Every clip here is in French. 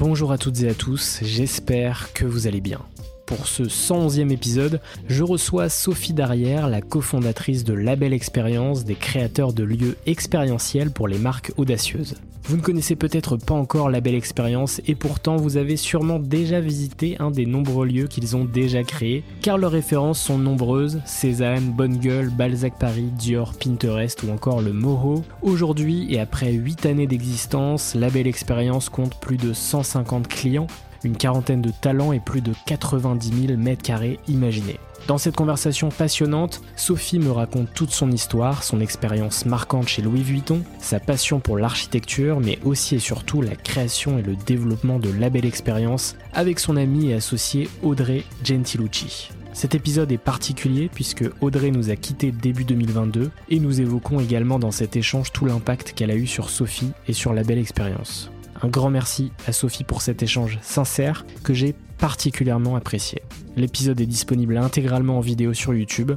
Bonjour à toutes et à tous, j'espère que vous allez bien. Pour ce 111e épisode, je reçois Sophie Darrière, la cofondatrice de Label Expérience, des créateurs de lieux expérientiels pour les marques audacieuses. Vous ne connaissez peut-être pas encore Label Expérience et pourtant vous avez sûrement déjà visité un des nombreux lieux qu'ils ont déjà créés, car leurs références sont nombreuses, Cézanne, Bonne Gueule, Balzac Paris, Dior, Pinterest ou encore le Moho. Aujourd'hui et après 8 années d'existence, Label Expérience compte plus de 150 clients une quarantaine de talents et plus de 90 000 mètres carrés imaginés. Dans cette conversation passionnante, Sophie me raconte toute son histoire, son expérience marquante chez Louis Vuitton, sa passion pour l'architecture, mais aussi et surtout la création et le développement de la belle expérience avec son ami et associé Audrey Gentilucci. Cet épisode est particulier puisque Audrey nous a quittés début 2022 et nous évoquons également dans cet échange tout l'impact qu'elle a eu sur Sophie et sur la belle expérience. Un grand merci à Sophie pour cet échange sincère que j'ai particulièrement apprécié. L'épisode est disponible intégralement en vidéo sur YouTube.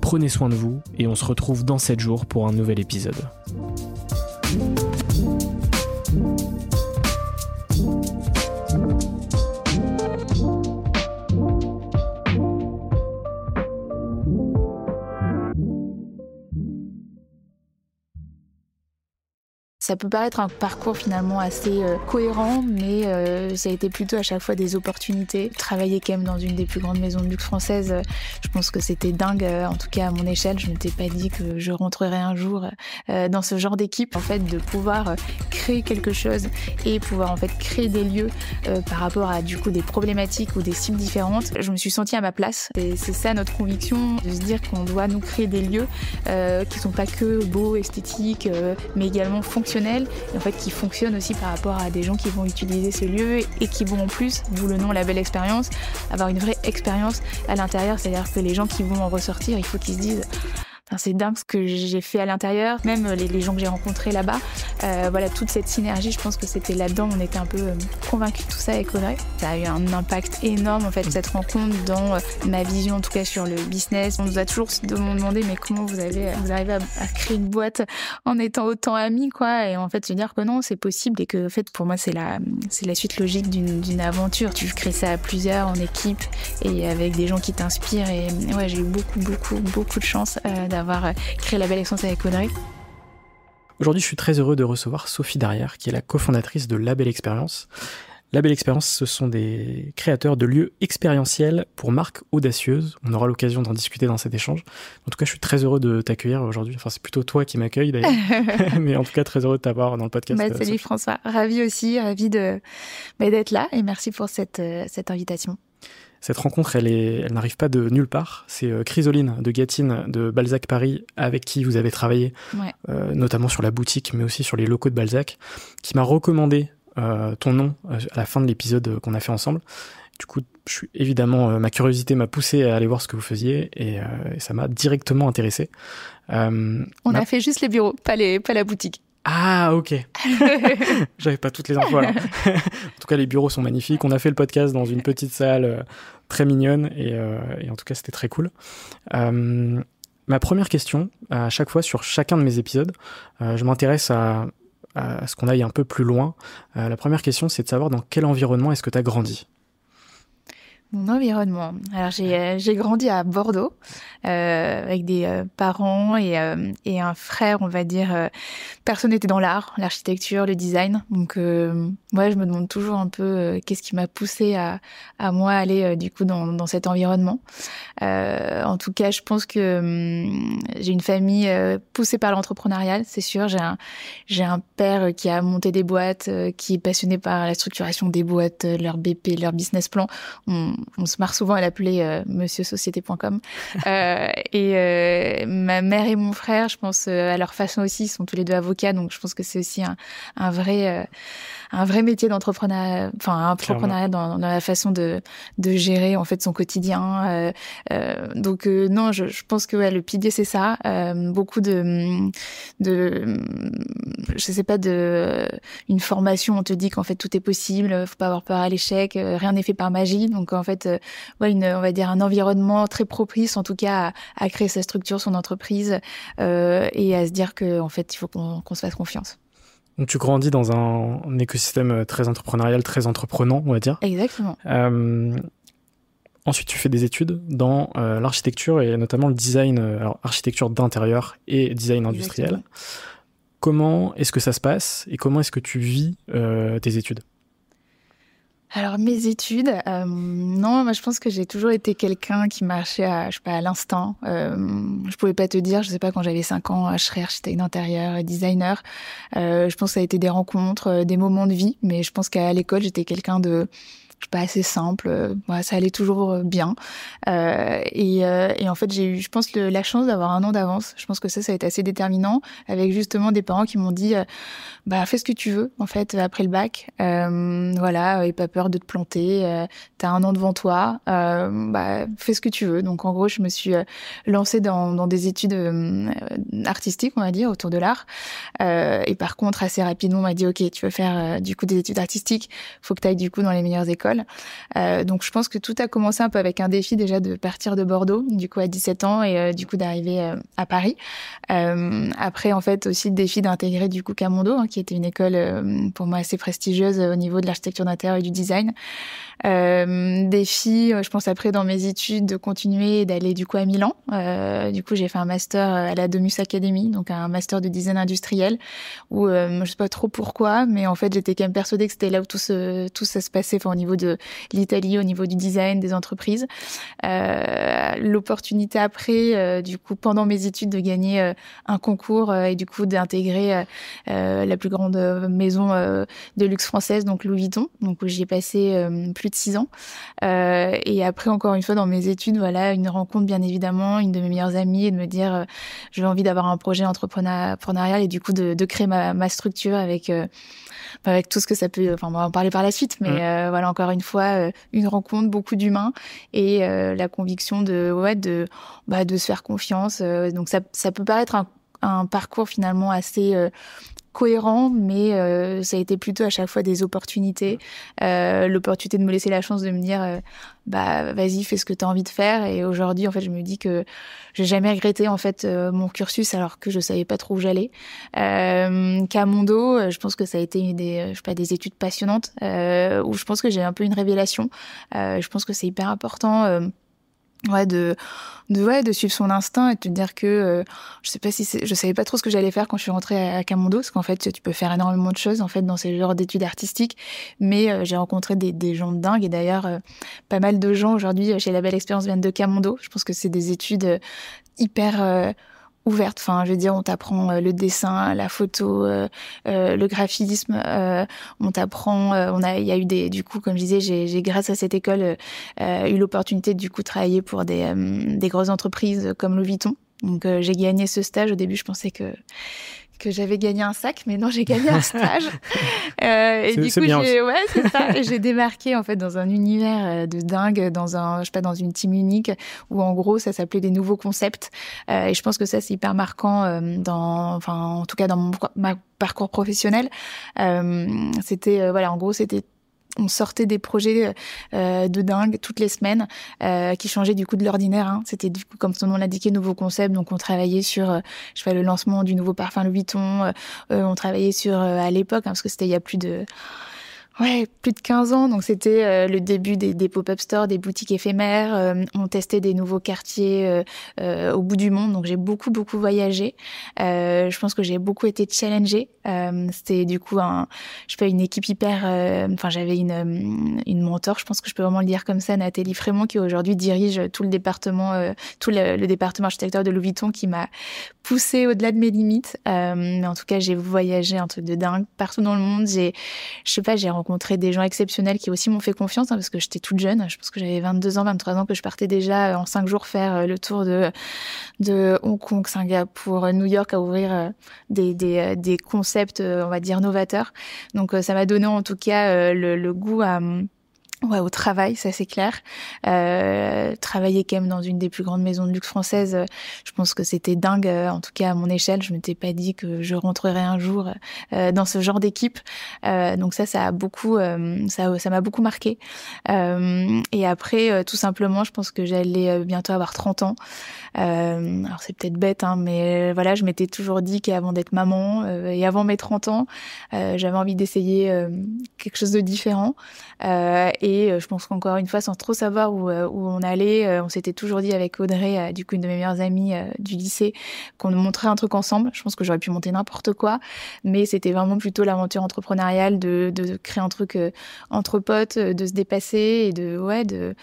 Prenez soin de vous et on se retrouve dans 7 jours pour un nouvel épisode. Ça peut paraître un parcours finalement assez euh, cohérent, mais euh, ça a été plutôt à chaque fois des opportunités. Travailler quand même dans une des plus grandes maisons de luxe françaises, euh, je pense que c'était dingue. en tout cas, à mon échelle, je ne m'étais pas dit que je rentrerais un jour dans ce genre d'équipe. En fait, de pouvoir créer quelque chose et pouvoir en fait créer des lieux par rapport à du coup des problématiques ou des cibles différentes. Je me suis sentie à ma place. Et c'est ça notre conviction, de se dire qu'on doit nous créer des lieux qui sont pas que beaux, esthétiques, mais également fonctionnels et en fait qui fonctionne aussi par rapport à des gens qui vont utiliser ce lieu et qui vont en plus, d'où le nom la belle expérience, avoir une vraie expérience à l'intérieur. C'est-à-dire que les gens qui vont en ressortir, il faut qu'ils se disent c'est dingue ce que j'ai fait à l'intérieur, même les, gens que j'ai rencontrés là-bas. Euh, voilà, toute cette synergie, je pense que c'était là-dedans. On était un peu euh, convaincus de tout ça avec Audrey. Ça a eu un impact énorme, en fait, cette rencontre dans euh, ma vision, en tout cas, sur le business. On nous a toujours demandé, mais comment vous, avez, vous arrivez à, créer une boîte en étant autant amis, quoi. Et en fait, se dire que non, c'est possible et que, en fait, pour moi, c'est la, c'est la suite logique d'une aventure. Tu crées ça à plusieurs, en équipe et avec des gens qui t'inspirent. Et ouais, j'ai eu beaucoup, beaucoup, beaucoup de chance d'avoir avoir euh, créé la belle essence avec Audrey. Aujourd'hui, je suis très heureux de recevoir Sophie Darrière, qui est la cofondatrice de La Belle Expérience. La Belle Expérience, ce sont des créateurs de lieux expérientiels pour marques audacieuses. On aura l'occasion d'en discuter dans cet échange. En tout cas, je suis très heureux de t'accueillir aujourd'hui. Enfin, c'est plutôt toi qui m'accueille d'ailleurs. Mais en tout cas, très heureux de t'avoir dans le podcast. Bah, salut François. Ravi aussi, ravi de, bah, d'être là et merci pour cette, euh, cette invitation. Cette rencontre, elle, elle n'arrive pas de nulle part. C'est euh, Chrysoline de Gatine de Balzac Paris, avec qui vous avez travaillé, euh, notamment sur la boutique, mais aussi sur les locaux de Balzac, qui m'a recommandé euh, ton nom à la fin de l'épisode qu'on a fait ensemble. Du coup, je suis évidemment, ma curiosité m'a poussé à aller voir ce que vous faisiez et, ça m'a directement intéressé. On a fait juste les bureaux, pas, les, pas la boutique. Ah, ok. J'avais pas toutes les infos en tout cas, les bureaux sont magnifiques. On a fait le podcast dans une petite salle euh, très mignonne et, euh, et, en tout cas, c'était très cool. Euh, ma première question, à chaque fois sur chacun de mes épisodes, je m'intéresse à, à, ce qu'on aille un peu plus loin. la première question, c'est de savoir dans quel environnement est-ce que tu as grandi? Mon environnement. Alors j'ai euh, j'ai grandi à Bordeaux euh, avec des euh, parents et euh, et un frère, on va dire. personne n'était dans l'art, l'architecture, le design. Donc moi je me demande toujours un peu qu'est-ce qui m'a poussé à à moi aller du coup dans dans cet environnement. en tout cas, je pense que hum, j'ai une famille poussée par l'entrepreneuriat, c'est sûr. J'ai un j'ai un père qui a monté des boîtes, qui est passionné par la structuration des boîtes, leur BP, leur business plan. On, on se marre souvent à l'appeler Monsieur Société.com. et ma mère et mon frère, je pense à leur façon aussi, sont tous les deux avocats, donc je pense que c'est aussi un vrai un vrai métier d'entrepreneur, enfin entrepreneuriat dans, dans, la façon de, de gérer en fait son quotidien. Euh, euh, donc euh, non, je, je, pense que ouais, le pilier c'est ça. Euh, beaucoup de, de, je sais pas de, une formation. On te dit qu'en fait tout est possible, faut pas avoir peur à l'échec, rien n'est fait par magie. Donc en fait, ouais, une, on va dire un environnement très propice en tout cas à, à créer sa structure, son entreprise et à se dire que en fait il faut qu'on se fasse confiance. Donc tu grandis dans un, écosystème euh, très entrepreneurial, très entreprenant, on va dire. Exactement. Euh, ensuite, tu fais des études dans euh, l'architecture et notamment le design, alors architecture d'intérieur et design industriel. Comment est-ce que ça se passe et comment est-ce que tu vis tes études? Alors mes études, euh, non, moi je pense que j'ai toujours été quelqu'un qui marchait à, je sais pas, à l'instinct. Euh, je pouvais pas te dire, je sais pas, quand j'avais 5 ans, je serais architecte d'intérieur, designer. Euh, je pense que ça a été des rencontres, euh, des moments de vie, mais je pense qu'à l'école j'étais quelqu'un de pas assez simple. Euh, ça allait toujours euh, bien. Euh, et, euh, et, en fait, j'ai eu, je pense, la chance d'avoir un an d'avance. Je pense que ça, ça a été assez déterminant, avec justement des parents qui m'ont dit, bah fais ce que tu veux, en fait, après le bac. voilà, et pas peur de te planter. T'as un an devant toi. bah fais ce que tu veux. Donc en gros, je me suis lancée dans, dans des études artistiques, on va dire, autour de l'art. et par contre, assez rapidement, on m'a dit, ok, tu veux faire du coup des études artistiques, faut que tu ailles du coup dans les meilleures écoles. Euh, donc je pense que tout a commencé un peu avec un défi déjà de partir de Bordeaux, du coup à 17 ans, et euh, du coup d'arriver euh, à Paris. après en fait aussi le défi d'intégrer du coup Camondo, hein, qui était une école pour moi assez prestigieuse au niveau de l'architecture d'intérieur et du design. Défi, je pense après dans mes études de continuer d'aller du coup à Milan. Du coup, j'ai fait un master à la Domus Academy, donc un master de design industriel, où je sais pas trop pourquoi, mais en fait j'étais quand même persuadée que c'était là où tout, ce, tout ça se passait, enfin au niveau de l'Italie, au niveau du design des entreprises. Euh, L'opportunité après, euh, du coup pendant mes études, de gagner euh, un concours et du coup d'intégrer la plus grande maison de luxe française, donc Louis Vuitton, donc où j'y ai passé plus de six ans. Et après, encore une fois, dans mes études, voilà, une rencontre, bien évidemment, une de mes meilleures amies, et de me dire, j'ai envie d'avoir un projet entrepreneurial et du coup de, de créer ma, ma structure avec euh, avec tout ce que ça peut. Enfin, on va en parler par la suite, mais mm. euh, voilà, encore une fois, une rencontre, beaucoup d'humains et la conviction de ouais de bah, de se faire confiance. donc ça ça peut paraître un, un parcours finalement assez cohérent, mais euh, ça a été plutôt à chaque fois des opportunités. Euh, L'opportunité de me laisser la chance de me dire, euh, bah vas-y, fais ce que tu as envie de faire. Et aujourd'hui, en fait, je me dis que j'ai jamais regretté en fait euh, mon cursus alors que je savais pas trop où j'allais. Euh, Camondo, je pense que ça a été des, je sais pas, des études passionnantes où je pense que j'ai un peu une révélation. je pense que c'est hyper important ouais de de ouais de suivre son instinct et de te dire que euh, je sais pas si je savais pas trop ce que j'allais faire quand je suis rentrée à, Camondo parce qu'en fait tu peux faire énormément de choses en fait dans ces genres d'études artistiques. Mais euh, j'ai rencontré des, des gens de dingue et d'ailleurs euh, pas mal de gens aujourd'hui chez la belle expérience viennent de Camondo je pense que c'est des études hyper ouverte. Enfin, je veux dire, on t'apprend euh, le dessin, la photo, euh, euh, le graphisme. on t'apprend. on a, il y a eu des, du coup, comme je disais, j'ai, grâce à cette école eu l'opportunité du coup de travailler pour des, des grosses entreprises comme Louis Vuitton. Donc, j'ai gagné ce stage. Au début, je pensais que que j'avais gagné un sac, mais non, j'ai gagné un stage. euh, et du coup, j'ai, ouais, c'est ça. j'ai démarqué en fait dans un univers euh, de dingue, dans un, je sais pas, dans une team unique où en gros, ça s'appelait des nouveaux concepts. Euh, et je pense que ça, c'est hyper marquant euh, dans, enfin, en tout cas dans mon ma parcours professionnel. Euh, c'était, voilà, en gros, c'était on sortait des projets euh, de dingue toutes les semaines euh, qui changeaient du coup de l'ordinaire. Hein. C'était du coup comme son nom l'indiquait nouveau concept. Donc on travaillait sur euh, je fais le lancement du nouveau parfum Louis Vuitton. on travaillait sur à l'époque hein, parce que c'était il y a plus de Ouais, plus de 15 ans. Donc c'était euh, le début des, pop-up stores, des boutiques éphémères. Euh, on testait des nouveaux quartiers euh, au bout du monde. Donc j'ai beaucoup beaucoup voyagé. je pense que j'ai beaucoup été challengée. c'était du coup je sais pas, une équipe hyper. Enfin j'avais une une mentor. Je pense que je peux vraiment le dire comme ça, Nathalie Frémont, qui aujourd'hui dirige tout le département, tout le, département architecture de Louis Vuitton, qui m'a poussé au-delà de mes limites. mais en tout cas j'ai voyagé un truc de dingue partout dans le monde. J'ai, je sais pas, j'ai rencontré des gens exceptionnels qui aussi m'ont fait confiance hein, parce que j'étais toute jeune. Je pense que j'avais 22 ans, 23 ans que je partais déjà en cinq jours faire le tour de, de Hong Kong, Singapour, New York à ouvrir des, des, concepts, on va dire, novateurs. Donc ça m'a donné en tout cas le, le goût à Ouais, au travail, ça c'est clair. Euh, travailler quand même dans une des plus grandes maisons de luxe françaises, euh, je pense que c'était dingue. Euh, en tout cas, à mon échelle, je m'étais pas dit que je rentrerais un jour dans ce genre d'équipe. Donc ça, ça a beaucoup, ça, ça m'a beaucoup marqué. et après, tout simplement, je pense que j'allais bientôt avoir 30 ans. Alors c'est peut-être bête, hein, mais voilà, je m'étais toujours dit qu'avant d'être maman et avant mes 30 ans, j'avais envie d'essayer quelque chose de différent. et et euh, je pense qu'encore une fois, sans trop savoir où, euh, où on allait, euh, on s'était toujours dit avec Audrey, du coup une de mes meilleures amies du lycée, qu'on montrait un truc ensemble. Je pense que j'aurais pu monter n'importe quoi, mais c'était vraiment plutôt l'aventure entrepreneuriale de, de, créer un truc entre potes, de se dépasser et de ouais de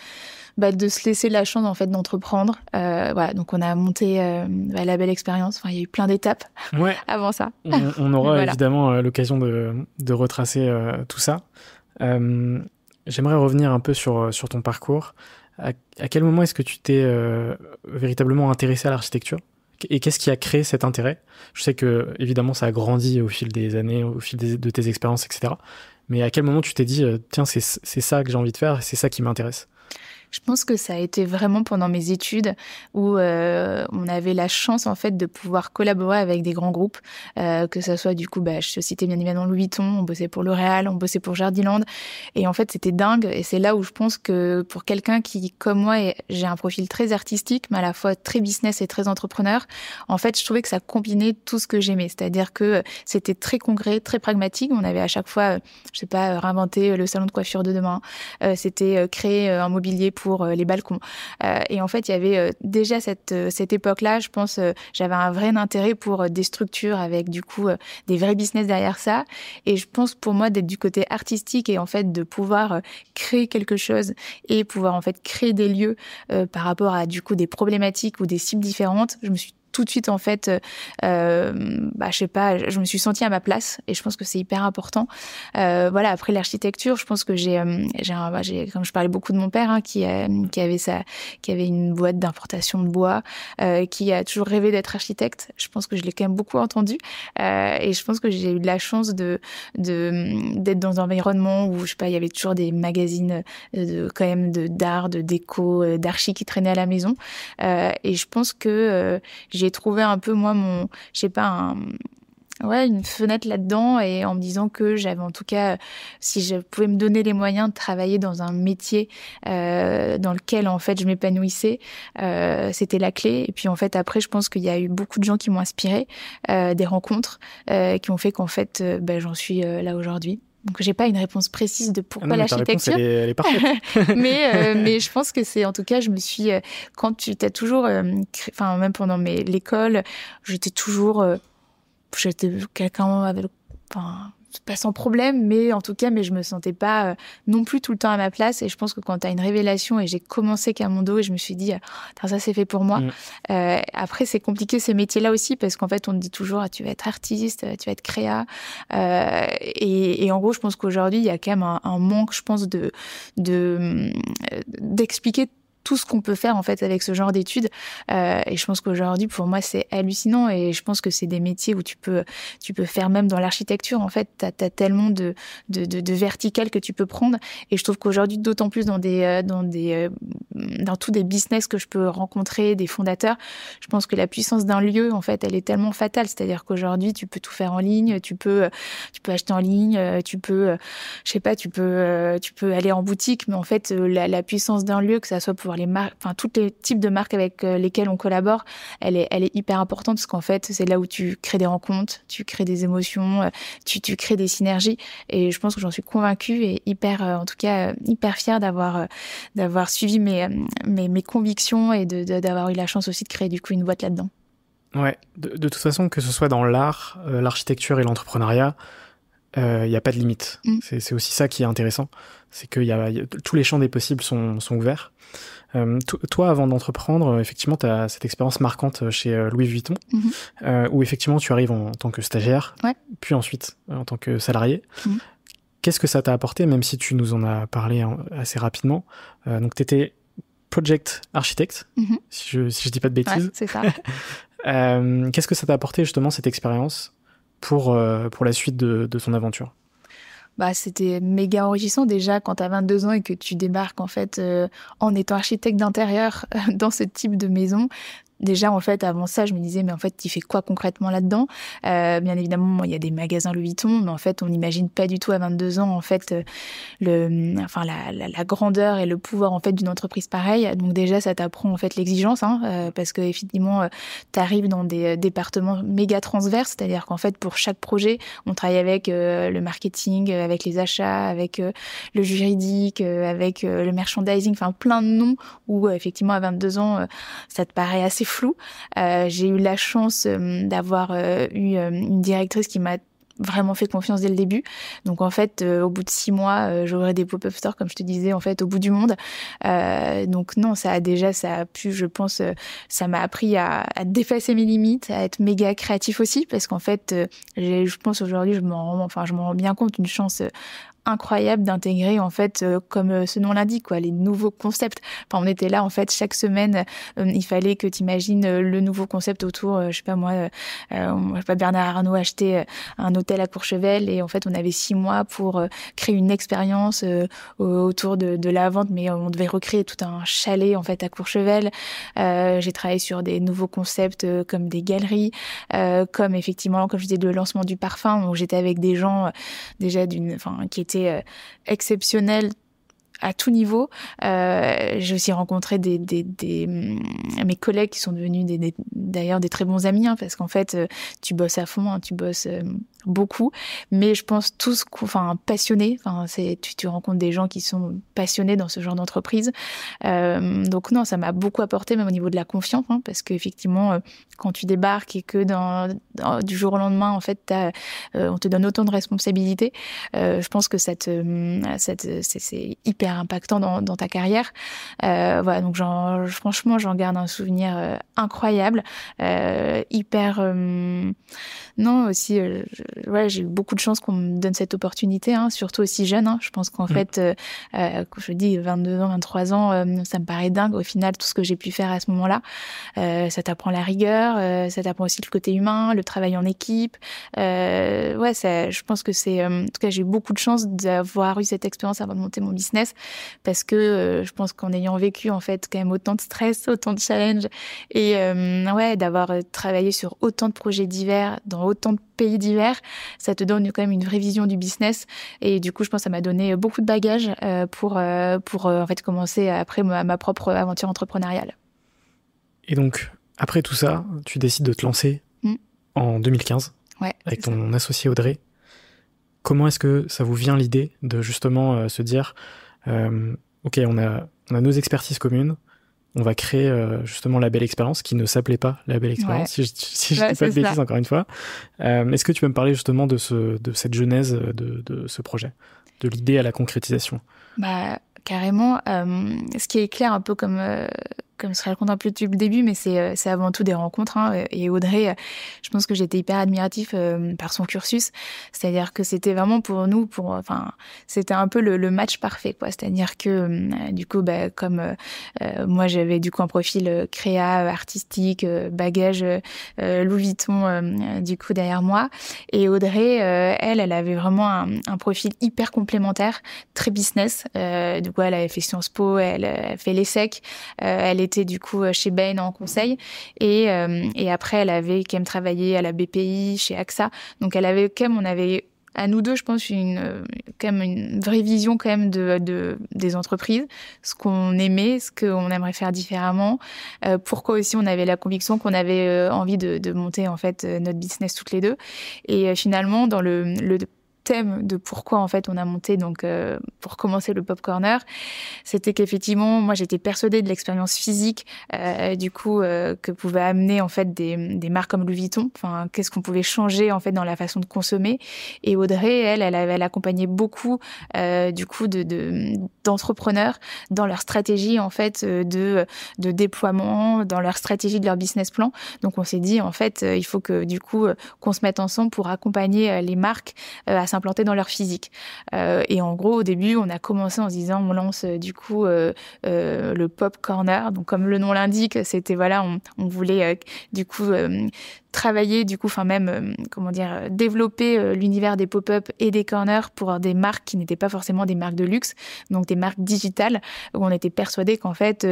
bah, de se laisser la chance en fait d'entreprendre. Euh, voilà, donc on a monté bah, la belle expérience. Enfin, il y a eu plein d'étapes ouais. avant ça. On, aura évidemment l'occasion de, de retracer tout ça. Euh, J'aimerais revenir un peu sur, euh, sur ton parcours. À, quel moment est-ce que tu t'es euh, véritablement intéressé à l'architecture? Et qu'est-ce qui a créé cet intérêt? Je sais que évidemment ça a grandi au fil des années, au fil de tes expériences, etc. Mais à quel moment tu t'es dit euh, tiens c'est ça que j'ai envie de faire, c'est ça qui m'intéresse? Je pense que ça a été vraiment pendant mes études où euh, on avait la chance en fait de pouvoir collaborer avec des grands groupes, euh, que ça soit du coup, bah, je citais bien évidemment Louis Vuitton, on bossait pour L'Oréal, on bossait pour Jardiland, et en fait c'était dingue. Et c'est là où je pense que pour quelqu'un qui, comme moi, j'ai un profil très artistique, mais à la fois très business et très entrepreneur, en fait je trouvais que ça combinait tout ce que j'aimais, c'est-à-dire que c'était très concret, très pragmatique. On avait à chaque fois, je sais pas, réinventé le salon de coiffure de demain, euh, c'était créer un mobilier pour euh, les balcons. Euh, et en fait, il y avait euh, déjà cette, cette époque-là, je pense, j'avais un vrai intérêt pour des structures avec du coup des vrais business derrière ça. Et je pense pour moi d'être du côté artistique et en fait de pouvoir créer quelque chose et pouvoir en fait créer des lieux par rapport à du coup des problématiques ou des cibles différentes, je me suis tout de suite en fait, euh, euh, bah, je sais pas, je me suis sentie à ma place et je pense que c'est hyper important. Euh, voilà, après l'architecture, je pense que j'ai, euh, bah, j'ai, comme je parlais beaucoup de mon père, hein, qui, qui avait sa, qui avait une boîte d'importation de bois, qui a toujours rêvé d'être architecte. Je pense que je l'ai quand même beaucoup entendu et je pense que j'ai eu de la chance de, de d'être dans un environnement où je sais pas, il y avait toujours des magazines de quand même de d'art, de déco, d'archi qui traînaient à la maison et je pense que j'ai j'ai trouvé un peu moi mon, je sais pas, un, ouais, une fenêtre là-dedans et en me disant que j'avais en tout cas, si je pouvais me donner les moyens de travailler dans un métier euh, dans lequel en fait je m'épanouissais, euh, c'était la clé. Et puis en fait après, je pense qu'il y a eu beaucoup de gens qui m'ont inspiré, euh, des rencontres qui ont fait qu'en fait, ben, j'en suis là aujourd'hui. Donc j'ai pas une réponse précise de pourquoi ah l'architecture. Elle, elle, est parfaite. mais euh, mais je pense que c'est en tout cas je me suis euh, quand tu t'as toujours euh, enfin même pendant mes l'école j'étais toujours j'étais quelqu'un avec enfin pas sans problème, mais en tout cas, mais je me sentais pas euh, non plus tout le temps à ma place. Et je pense que quand tu as une révélation, et j'ai commencé qu'à mon dos, et je me suis dit, ah, ça c'est fait pour moi. Mm. Euh, après, c'est compliqué ces métiers-là aussi, parce qu'en fait, on te dit toujours, ah, tu vas être artiste, tu vas être créa. Euh, et, et, en gros, je pense qu'aujourd'hui, il y a quand même un, un manque, je pense, de d'expliquer tout ce qu'on peut faire en fait avec ce genre d'études. Euh, et je pense qu'aujourd'hui, pour moi, c'est hallucinant. Et je pense que c'est des métiers où tu peux, tu peux faire même dans l'architecture. En fait, tu as, tellement de, de, verticales que tu peux prendre. Et je trouve qu'aujourd'hui, d'autant plus dans des, euh, dans des, euh, dans tous des business que je peux rencontrer, des fondateurs, je pense que la puissance d'un lieu, en fait, elle est tellement fatale. C'est-à-dire qu'aujourd'hui, tu peux tout faire en ligne, tu peux, tu peux acheter en ligne, tu peux, je sais pas, tu peux, tu peux aller en boutique, mais en fait, la, la puissance d'un lieu, que ça soit pour les marques, enfin tous les types de marques avec euh, lesquelles on collabore, elle est, hyper importante parce qu'en fait, c'est là où tu crées des rencontres, tu crées des émotions, euh, tu, crées des synergies. Et je pense que j'en suis convaincue et hyper, euh, en tout cas, hyper fière d'avoir, suivi mes, convictions et d'avoir eu la chance aussi de créer du coup une boîte là-dedans. Ouais, de, toute façon, que ce soit dans l'art, l'architecture et l'entrepreneuriat, il n'y a pas de limite. Mm. C'est aussi ça qui est intéressant, c'est que y a, y a, tous les champs des possibles sont, sont ouverts. Euh, toi, avant d'entreprendre, euh, effectivement, tu as cette expérience marquante euh, chez Louis Vuitton, mhm. où effectivement tu arrives en, tant que stagiaire, puis ensuite en tant que salarié. Mhm. qu'est-ce que ça t'a apporté, même si tu nous en as parlé assez rapidement Donc, tu étais project architect, mm-hmm. si, je, si je dis pas de bêtises. c'est ça. qu'est-ce que ça t'a apporté justement cette expérience pour, pour la suite de, de aventure. Bah, c'était méga enrichissant déjà quand tu as 22 ans et que tu débarques en fait en étant architecte d'intérieur dans ce type de maison déjà en fait avant ça je me disais mais en fait tu fais quoi concrètement là-dedans? Euh, bien évidemment il y a des magasins Louis Vuitton mais en fait on n'imagine pas du tout à 22 ans en fait euh, le enfin la, la, la grandeur et le pouvoir en fait d'une entreprise pareille. Donc déjà ça t'apprend en fait l'exigence hein, euh, parce que effectivement euh, tu arrives dans des euh, départements méga transverses. C'est-à-dire qu'en fait pour chaque projet on travaille avec le marketing avec les achats avec le juridique avec le merchandising enfin plein de noms où effectivement à 22 ans ça te paraît assez flou. Euh, j'ai eu la chance euh, d'avoir euh, eu une directrice qui m'a vraiment fait confiance dès le début. Donc en fait, au bout de six mois, j'aurai des pop-up stores, comme je te disais, en fait, au bout du monde. donc non, ça a déjà, ça a pu, je pense, ça m'a appris à, à, dépasser mes limites, à être méga créatif aussi, parce qu'en fait, je pense aujourd'hui, je m'en, enfin, je m'en rends bien compte, une chance incroyable d'intégrer en fait euh, comme euh, ce nom l'indique quoi les nouveaux concepts. Enfin on était là en fait chaque semaine euh, il fallait que tu imagines le nouveau concept autour je sais pas moi Bernard Arnault acheté un hôtel à Courchevel et en fait on avait six mois pour créer une expérience autour de, de, la vente mais on devait recréer tout un chalet en fait à Courchevel. J'ai travaillé sur des nouveaux concepts comme des galeries comme effectivement comme je disais le lancement du parfum. Où j'étais avec des gens déjà d'une enfin qui étaient euh, exceptionnel à tout niveau. Euh, j'ai aussi rencontré des, mm, mes collègues qui sont devenus d'ailleurs des, très bons amis, hein, parce qu'en fait, euh, tu bosses à fond, hein, tu bosses euh, beaucoup, mais je pense tous, enfin, passionnés. Enfin, tu, rencontres des gens qui sont passionnés dans ce genre d'entreprise. Donc non, ça m'a beaucoup apporté, même au niveau de la confiance, hein, parce qu'effectivement, quand tu débarques et que du jour au lendemain, en fait, on te donne autant de responsabilités, je pense que te, c'est hyper impactant dans, dans ta carrière. Euh, voilà, donc franchement, j'en garde un souvenir euh, incroyable, euh, hyper. Non, aussi, ouais, j'ai eu beaucoup de chance qu'on me donne cette opportunité, hein, surtout aussi jeune. Hein. Je pense qu'en mm. fait, quand je dis 22 ans, 23 ans, ça me paraît dingue. Au final, tout ce que j'ai pu faire à ce moment-là, ça t'apprend la rigueur, ça t'apprend aussi le côté humain, le travail en équipe. ouais, ça, je pense que c'est, en tout cas, j'ai eu beaucoup de chance d'avoir eu cette expérience avant de monter mon business parce que euh, je pense qu'en ayant vécu en fait quand même autant de stress, autant de challenges et euh, ouais d'avoir euh, travaillé sur autant de projets divers dans autant de pays divers, ça te donne quand même une vraie vision du business et du coup je pense que ça m'a donné beaucoup de bagages pour pour en fait commencer après ma, ma propre aventure entrepreneuriale. Et donc après tout ça, tu décides de te lancer mm. en 2015 ouais, avec ton associé Audrey. Comment est-ce que ça vous vient l'idée de justement se dire ok, on a, on a nos expertises communes, on va créer euh, justement la belle expérience qui ne s'appelait pas la belle expérience si je, si dis pas de bêtises encore une fois. Euh, est-ce que tu peux me parler justement de ce de cette genèse de, de ce projet de l'idée à la concrétisation? Bah carrément ce qui est clair un peu comme comme je raconte un peu depuis le début, mais c'est euh, c'est avant tout des rencontres. Hein. Et Audrey, euh, je pense que j'étais hyper admiratif euh, par son cursus, c'est-à-dire que c'était vraiment pour nous, pour enfin, c'était un peu le, le, match parfait, quoi. C'est-à-dire que du coup, bah, comme moi j'avais du coup un profil créa, artistique, bagage Louis Vuitton, du coup derrière moi, et Audrey, elle, elle avait vraiment un, un, profil hyper complémentaire, très business. du coup, elle avait fait Sciences Po, elle, a fait l'ESSEC, elle était du coup euh, chez Bain en conseil et, euh, et après elle avait quand même travaillé à la BPI, chez AXA. Donc elle avait quand même, on avait à nous deux, je pense, une, quand même une vraie vision quand même de, de des entreprises, ce qu'on aimait, ce qu'on aimerait faire différemment, euh, pourquoi aussi on avait la conviction qu'on avait envie de, de, monter en fait notre business toutes les deux. Et finalement, dans le thème de pourquoi en fait on a monté donc euh, pour commencer le pop corner, c'était qu'effectivement moi j'étais persuadée de l'expérience physique euh, du coup euh, que pouvait amener en fait des, des marques comme Louis Vuitton. Enfin qu'est-ce qu'on pouvait changer en fait dans la façon de consommer. Et Audrey elle elle accompagné beaucoup du coup de d'entrepreneurs dans leur stratégie en fait de de déploiement, dans leur stratégie de leur business plan. Donc on s'est dit en fait il faut que du coup qu'on se mette ensemble pour accompagner les marques à s'implanter dans leur physique. et en gros, au début, on a commencé en se disant, on lance du coup le pop corner. Donc comme le nom l'indique, c'était voilà, on, on voulait du coup travailler du coup, enfin même euh, comment dire, euh, développer euh, l'univers des pop-up et des corners pour des marques qui n'étaient pas forcément des marques de luxe, donc des marques digitales où on était persuadé qu'en fait,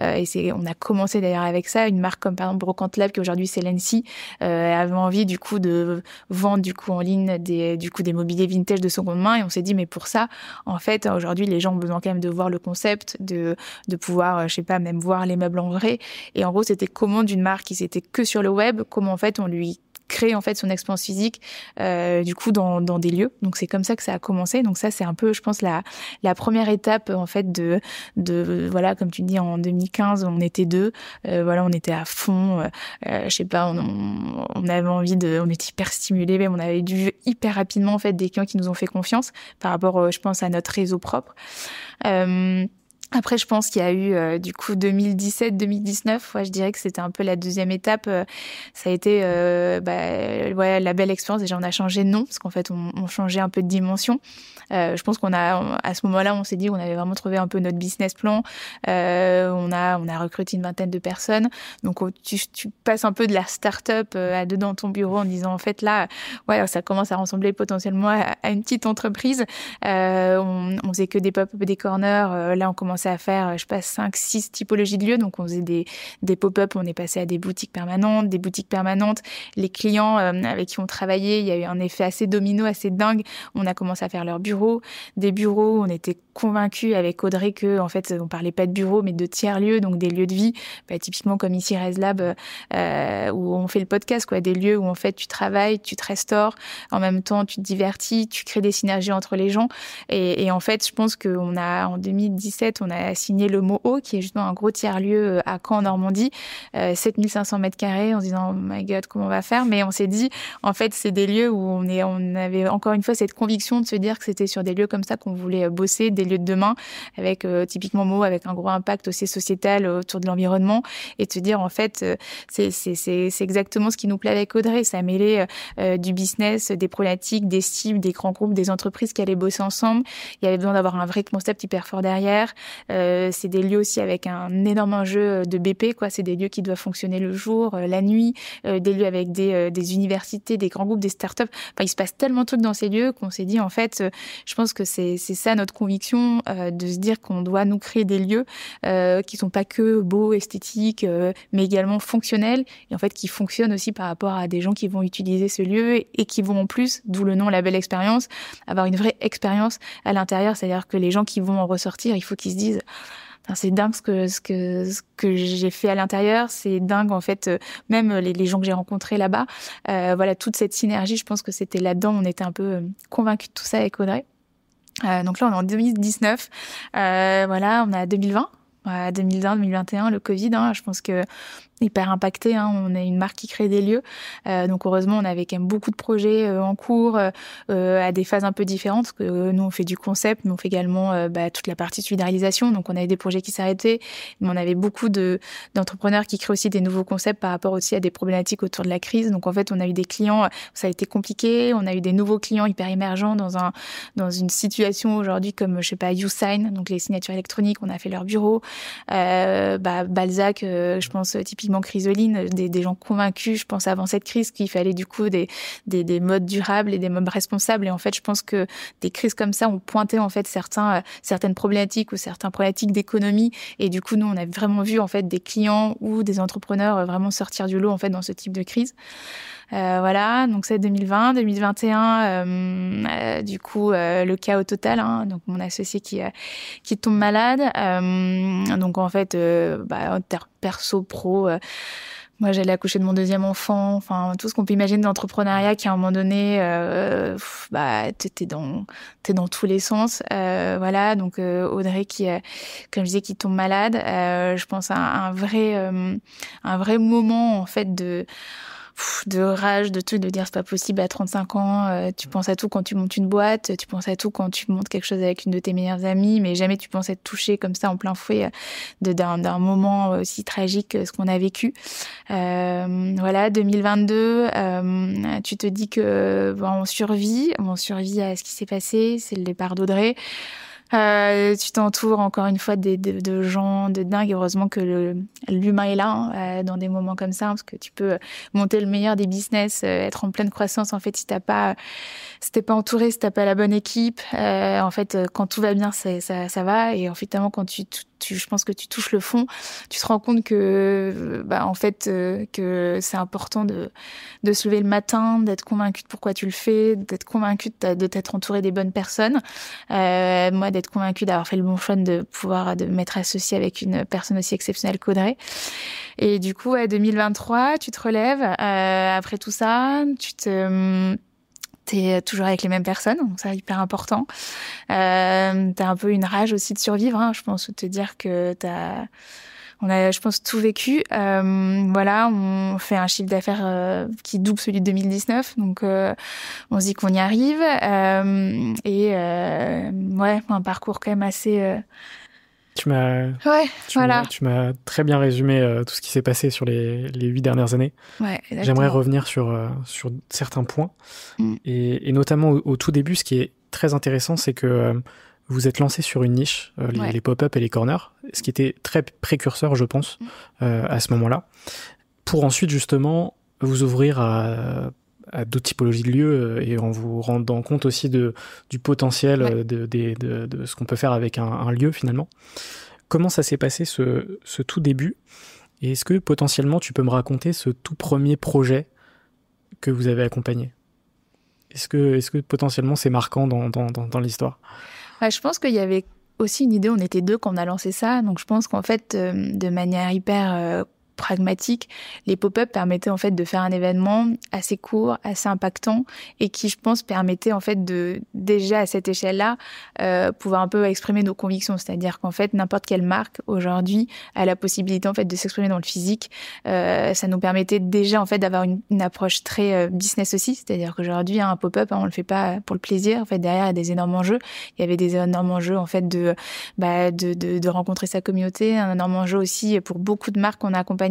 et c'est, on a commencé d'ailleurs avec ça, une marque comme par exemple Brocante Lab qui aujourd'hui c'est Lency avait envie du coup de vendre du coup en ligne des du coup des mobiliers vintage de seconde main et on s'est dit mais pour ça en fait aujourd'hui les gens ont besoin quand même de voir le concept, de de pouvoir je sais pas même voir les meubles en vrai et en gros c'était comment d'une marque qui s'était que sur le web, comment en fait on lui crée en fait son expérience physique euh, du coup dans, des lieux. Donc c'est comme ça que ça a commencé. Donc ça c'est un peu je pense la la première étape en fait de voilà comme tu dis en 2015 on était deux. Euh, voilà on était à fond. Euh, je sais pas on, avait envie de on était hyper stimulé même on avait dû hyper rapidement en fait des clients qui nous ont fait confiance par rapport je pense à notre réseau propre après, je pense qu'il y a eu euh, du coup 2017-2019. Ouais, je dirais que c'était un peu la deuxième étape. Euh, ça a été euh, bah, ouais, la belle expérience. Déjà, on a changé de nom parce qu'en fait, on, on, changeait un peu de dimension. Euh, je pense qu'on a, à ce moment-là, on s'est dit, on avait vraiment trouvé un peu notre business plan. on a, on a recruté une vingtaine de personnes. Donc, tu, tu passes un peu de la start-up à deux dans ton bureau en disant, en fait, là, ouais, ça commence à ressembler potentiellement à, à une petite entreprise. on, on faisait que des pop-up, des corners. là, on commence à faire, je sais pas, 5, 6 typologies de lieux. Donc, on faisait des, des pop-up, on est passé à des boutiques permanentes, des boutiques permanentes. Les clients euh, avec qui on travaillait, il y a eu un effet assez domino, assez dingue. On a commencé à faire leurs bureaux. Des bureaux, on était convaincus avec Audrey que, en fait, on parlait pas de bureaux, mais de tiers-lieux, donc des lieux de vie. Bah, typiquement comme ici, ResLab, euh, où on fait le podcast, quoi. Des lieux où, en fait, tu travailles, tu te restaures. En même temps, tu te divertis, tu crées des synergies entre les gens. Et, en fait, je pense qu'on a, en 2017, on a signé le MOO, qui est justement un gros tiers-lieu euh, à Caen, en Normandie, euh, 7500 mètres carrés, en se disant, oh my god, comment on va faire? Mais on s'est dit, en fait, c'est des lieux où on, est, on avait encore une fois cette conviction de se dire que c'était sur des lieux comme ça qu'on voulait euh, bosser, des lieux de demain, avec euh, typiquement MOO, avec un gros impact aussi sociétal autour de l'environnement, et se dire, en fait, euh, c'est exactement ce qui nous plaît avec Audrey, ça mêlait euh, du business, des problématiques, des cibles, des grands groupes, des entreprises qui allaient bosser ensemble. Il y avait besoin d'avoir un vrai concept hyper fort derrière. Euh, c'est des lieux aussi avec un énorme enjeu de BP, quoi. C'est des lieux qui doivent fonctionner le jour, euh, la nuit, euh, des lieux avec des, des universités, des grands groupes, des startups. Enfin, il se passe tellement de trucs dans ces lieux qu'on s'est dit, en fait, je pense que c'est ça notre conviction, de se dire qu'on doit nous créer des lieux qui sont pas que beaux, esthétiques, mais également fonctionnels et en fait qui fonctionnent aussi par rapport à des gens qui vont utiliser ce lieu et qui vont en plus, d'où le nom La Belle Expérience, avoir une vraie expérience à l'intérieur. C'est-à-dire que les gens qui vont en ressortir, il faut qu'ils se disent c'est dingue ce que ce que ce que j'ai fait à l'intérieur. C'est dingue en fait, euh, même les, les gens que j'ai rencontrés là-bas. Euh, voilà, toute cette synergie. Je pense que c'était là-dedans. On était un peu euh, convaincus de tout ça avec Audrey. Euh, donc là, on est en 2019. Euh, voilà, on a 2020. 2020, 2021, le Covid. Hein, je pense que hyper impacté. Hein. On est une marque qui crée des lieux. Euh, donc heureusement, on avait quand même beaucoup de projets euh, en cours euh, à des phases un peu différentes. Que nous, on fait du concept, mais on fait également bah, toute la partie solidarisation. Donc on avait des projets qui s'arrêtaient, mais on avait beaucoup de d'entrepreneurs qui créent aussi des nouveaux concepts par rapport aussi à des problématiques autour de la crise. Donc en fait, on a eu des clients, ça a été compliqué. On a eu des nouveaux clients hyper émergents dans un dans une situation aujourd'hui comme je sais pas YouSign, donc les signatures électroniques. On a fait leur bureau. Bah, Balzac, je pense typiquement Chrysoline, des, des, gens convaincus, je pense avant cette crise, qu'il fallait du coup des, des, des, modes durables et des modes responsables. Et en fait, je pense que des crises comme ça ont pointé en fait certains, euh, certaines problématiques ou certains problématiques d'économie. Et du coup, nous, on a vraiment vu en fait des clients ou des entrepreneurs euh, vraiment sortir du lot en fait dans ce type de crise. Euh, voilà, donc c'est 2020, 2021, euh, euh, du coup le chaos total. Hein, donc mon associé qui qui tombe malade. donc en fait, bah, perso pro. moi, j'allais accoucher de mon deuxième enfant, enfin tout ce qu'on peut imaginer d'entrepreneuriat qui à un moment donné, euh, bah t'es dans t'es dans tous les sens, euh, voilà. Donc euh, Audrey qui, comme je disais, qui tombe malade, je pense à un vrai un vrai moment en fait de de rage, de tout, de dire c'est pas possible à 35 ans, euh, tu penses à tout quand tu montes une boîte, tu penses à tout quand tu montes quelque chose avec une de tes meilleures amies, mais jamais tu penses être touché comme ça en plein fouet euh, d'un moment aussi tragique que ce qu'on a vécu. Euh, voilà, 2022, euh, tu te dis que bon, on survit, on survit à ce qui s'est passé, c'est le départ d'Audrey. Euh, tu t'entoures encore une fois de, de, de, gens de dingue. Heureusement que l'humain est là hein, euh, dans des moments comme ça, parce que tu peux monter le meilleur des business, euh, être en pleine croissance. En fait, si t'as pas, si t'es pas entouré, si t'as pas la bonne équipe, euh, en fait, quand tout va bien, ça, ça, ça va. Et en fait, quand tu, tu, je pense que tu touches le fond, tu te rends compte que, bah, en fait, que c'est important de, de se lever le matin, d'être convaincu de pourquoi tu le fais, d'être convaincu de t'être entouré des bonnes personnes. moi, d'être convaincue d'avoir fait le bon choix de pouvoir de m'être associée avec une personne aussi exceptionnelle qu'Audrey. Et du coup, à 2023, tu te relèves euh, après tout ça, tu te t'es toujours avec les mêmes personnes, donc ça hyper important. Euh, t'as un peu une rage aussi de survivre, hein, je pense, te dire que t'as on a, je pense, tout vécu. Euh, voilà, on fait un chiffre d'affaires euh, qui double celui de 2019, donc euh, on se dit qu'on y arrive. Euh, et euh, ouais, un parcours quand même assez. Tu m'as, ouais, tu voilà. tu m'as très bien résumé tout ce qui s'est passé sur les huit dernières années. Ouais, J'aimerais revenir sur sur certains points mm. et, et, notamment au, au, tout début, ce qui est très intéressant, c'est que vous êtes lancé sur une niche, euh, les, pop-up et les corners, ce qui était très précurseur, je pense, mm. euh, à ce moment-là, pour ensuite justement vous ouvrir à, d'autres typologies de lieux euh, et en vous rendant compte aussi de, du potentiel de, de, ce qu'on peut faire avec un, lieu finalement. Comment ça s'est passé ce, ce, tout début? Et est-ce que potentiellement tu peux me raconter ce tout premier projet que vous avez accompagné? Est-ce que, est -ce que potentiellement c'est marquant dans, dans, dans l'histoire? Je pense qu'il y avait aussi une idée, on était deux quand on a lancé ça, donc je pense qu'en fait, euh, de manière hyper euh, pragmatique, les pop-up permettaient en fait de faire un événement assez court, assez impactant et qui, je pense, permettait en fait de déjà à cette échelle-là euh, pouvoir un peu exprimer nos convictions. C'est-à-dire qu'en fait, n'importe quelle marque aujourd'hui a la possibilité en fait de s'exprimer dans le physique. Euh, ça nous permettait déjà en fait d'avoir une, approche très euh, business aussi. C'est-à-dire qu'aujourd'hui, un pop-up, hein, on le fait pas pour le plaisir. En fait, derrière, il y a des énormes enjeux. Il y avait des énormes enjeux en fait de, bah, de, de, de rencontrer sa communauté, un énorme enjeu aussi pour beaucoup de marques qu'on a accompagnées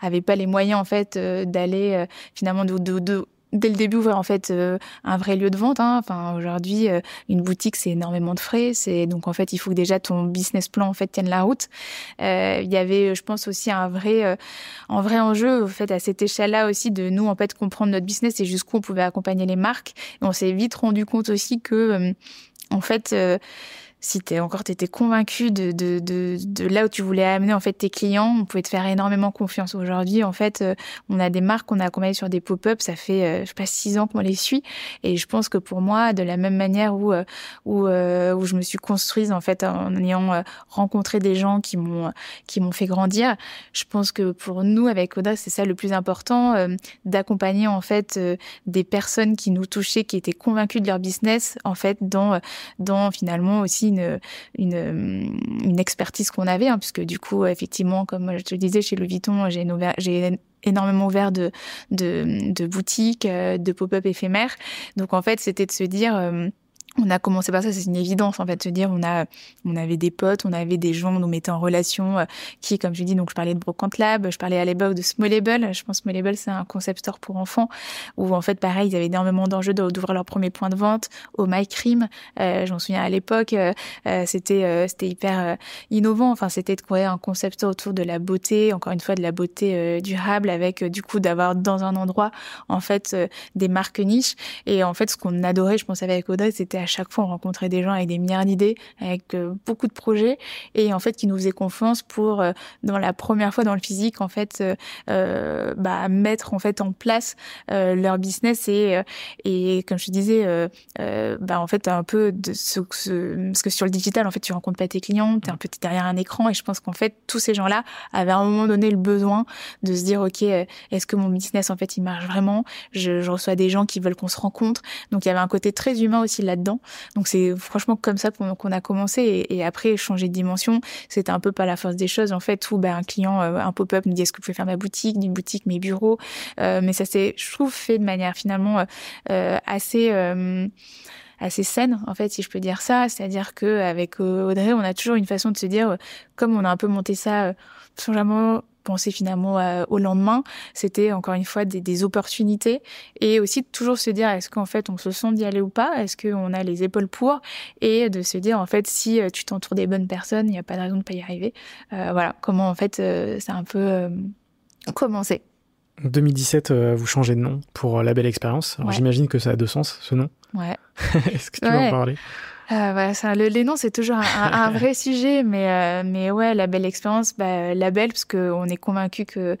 avait pas les moyens en fait euh, d'aller euh, finalement dès le début ouvrir en fait euh, un vrai lieu de vente. Hein. Enfin aujourd'hui, une boutique c'est énormément de frais. Donc en fait il faut que déjà ton business plan en fait tienne la route. Il y avait, je pense aussi un vrai, un vrai enjeu au fait à cette échelle-là aussi de nous en fait comprendre notre business et jusqu'où on pouvait accompagner les marques. On s'est vite rendu compte aussi que en fait si t'es encore t'étais convaincu de, de, de, de, là où tu voulais amener en fait tes clients, on pouvait te faire énormément confiance. Aujourd'hui, en fait, euh, on a des marques qu'on a accompagnées sur des pop-up, ça fait euh, je sais pas six ans qu'on les suit, et je pense que pour moi, de la même manière où euh, où, où je me suis construite en fait en ayant rencontré des gens qui m'ont qui m'ont fait grandir, je pense que pour nous avec Oda, c'est ça le plus important, d'accompagner en fait des personnes qui nous touchaient, qui étaient convaincues de leur business, en fait dans dans finalement aussi une, une, expertise qu'on avait, hein, puisque du coup, effectivement, comme je te le disais, chez Louis Vuitton, j'ai énormément ouvert de, boutiques, euh, de pop-up éphémères. Donc en fait, c'était de se dire... Euh, on a commencé par ça, c'est une évidence en fait, se dire on a, on avait des potes, on avait des gens, on nous mettait en relation, euh, qui, comme je dis, donc je parlais de Brocante Lab, je parlais à l'époque de Smallable. Je pense Smallable c'est un concept store pour enfants où en fait pareil, ils avaient énormément d'enjeux d'ouvrir leur premier point de vente. Au MyCream, euh, j'en souviens à l'époque, euh, euh, c'était c'était hyper innovant. Enfin, c'était de créer un concept store autour de la beauté, encore une fois de la beauté durable, avec du coup d'avoir dans un endroit en fait des marques niches. Et en fait, ce qu'on adorait, je pense avec Audrey, c'était à chaque fois on rencontrait des gens avec des milliards d'idées, avec euh, beaucoup de projets, et en fait qui nous faisaient confiance pour euh, dans la première fois dans le physique en fait euh, bah, mettre en fait en place leur business et et comme je disais bah en fait un peu de ce, que sur le digital en fait tu rencontres pas tes clients, tu es un peu derrière un écran et je pense qu'en fait tous ces gens-là avaient à un moment donné le besoin de se dire ok est-ce que mon business en fait il marche vraiment? Je, je reçois des gens qui veulent qu'on se rencontre. Donc il y avait un côté très humain aussi là-dedans Donc c'est franchement comme ça qu'on a commencé. Et, après changer de dimension, c'était un peu pas la force des choses en fait où ben, un client, euh, un pop-up me dit est-ce que vous pouvez faire ma boutique, d'une boutique mes bureaux, euh, mais ça s'est je trouve fait de manière finalement assez assez saine en fait si je peux dire ça. C'est à dire que avec Audrey on a toujours une façon de se dire comme on a un peu monté ça sans jamais penser finalement au lendemain, c'était encore une fois des, des, opportunités et aussi toujours se dire est-ce qu'en fait on se sent d'y aller ou pas, est-ce qu'on a les épaules pour? Et de se dire en fait si euh, tu t'entoures des bonnes personnes, il n'y a pas de raison de pas y arriver. Euh, voilà comment en fait euh, c'est un peu euh, commencé. 2017, vous changez de nom pour la belle expérience. J'imagine que ça a deux sens ce nom. Ouais. est-ce que tu veux en parler? Euh, voilà, ça, le, les noms, c'est toujours un, un, vrai sujet, mais, euh, mais ouais, la belle expérience, bah, la belle, parce qu'on est convaincu que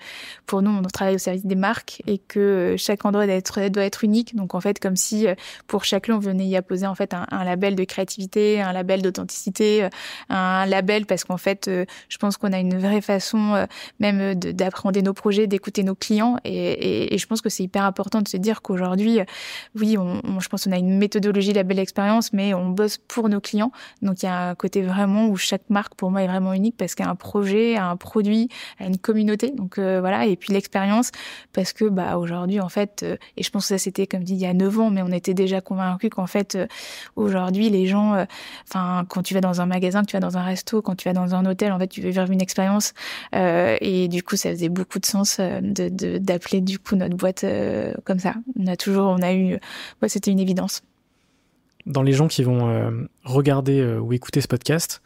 pour nous, on travaille au service des marques et que chaque endroit doit être, doit être unique. Donc, en fait, comme si euh, pour chaque lieu, on venait y apposer en fait un, un label de créativité, un label d'authenticité, un label parce qu'en fait, je pense qu'on a une vraie façon même d'appréhender nos projets, d'écouter nos clients. Et, et, et, je pense que c'est hyper important de se dire qu'aujourd'hui, oui, on, on, je pense qu'on a une méthodologie la belle expérience, mais on bosse pour nos clients. Donc il y a un côté vraiment où chaque marque pour moi est vraiment unique parce qu'il y a un projet, un produit, une communauté. Donc euh, voilà et puis l'expérience parce que bah aujourd'hui en fait euh, et je pense que ça c'était comme dit il y a 9 ans mais on était déjà convaincus qu'en fait euh, aujourd'hui les gens enfin quand tu vas dans un magasin, que tu vas dans un resto, quand tu vas dans un hôtel en fait tu veux vivre une expérience et du coup ça faisait beaucoup de sens de d'appeler du coup notre boîte comme ça. On a toujours on a eu c'était une évidence dans les gens qui vont euh, regarder euh, ou écouter ce podcast,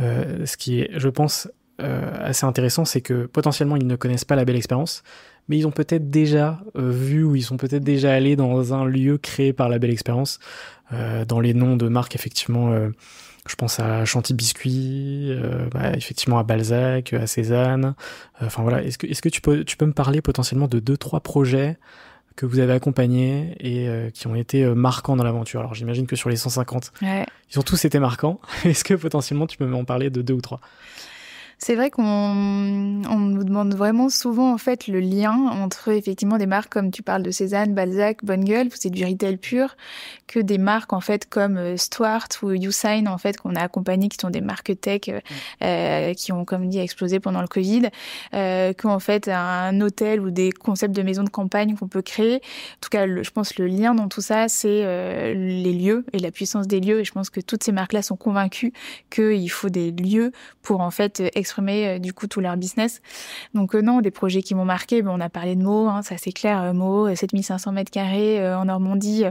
euh, ce qui est, je pense, assez intéressant, c'est que potentiellement ils ne connaissent pas la belle expérience, mais ils ont peut-être déjà vu ou ils sont peut-être déjà allés dans un lieu créé par la belle expérience. dans les noms de marques, effectivement, je pense à Chanty Biscuit, bah, effectivement à Balzac, à Cézanne. Enfin voilà, est-ce que, est-ce que tu peux, tu peux me parler potentiellement de deux trois projets que vous avez accompagnés et euh, qui ont été euh, marquants dans l'aventure. Alors j'imagine que sur les 150, ouais. ils ont tous été marquants. Est-ce que potentiellement tu peux m'en parler de deux ou trois? C'est vrai qu'on on nous demande vraiment souvent en fait le lien entre effectivement des marques comme tu parles de Cézanne, Balzac, Bonne Gueule, c'est du retail pur, que des marques en fait comme euh, Stuart ou Usign en fait qu'on a accompagné qui sont des marques tech euh, euh, qui ont comme dit explosé pendant le Covid, euh, qu'en fait un hôtel ou des concepts de maisons de campagne qu'on peut créer. En tout cas, je pense le lien dans tout ça, c'est les lieux et la puissance des lieux. Et je pense que toutes ces marques-là sont convaincues qu'il faut des lieux pour en fait exprimer euh, du coup tout leur business. Donc euh, non, des projets qui m'ont marqué, bon, on a parlé de Mo, hein, ça c'est clair, euh, Mo, 7500 mètres carrés en Normandie,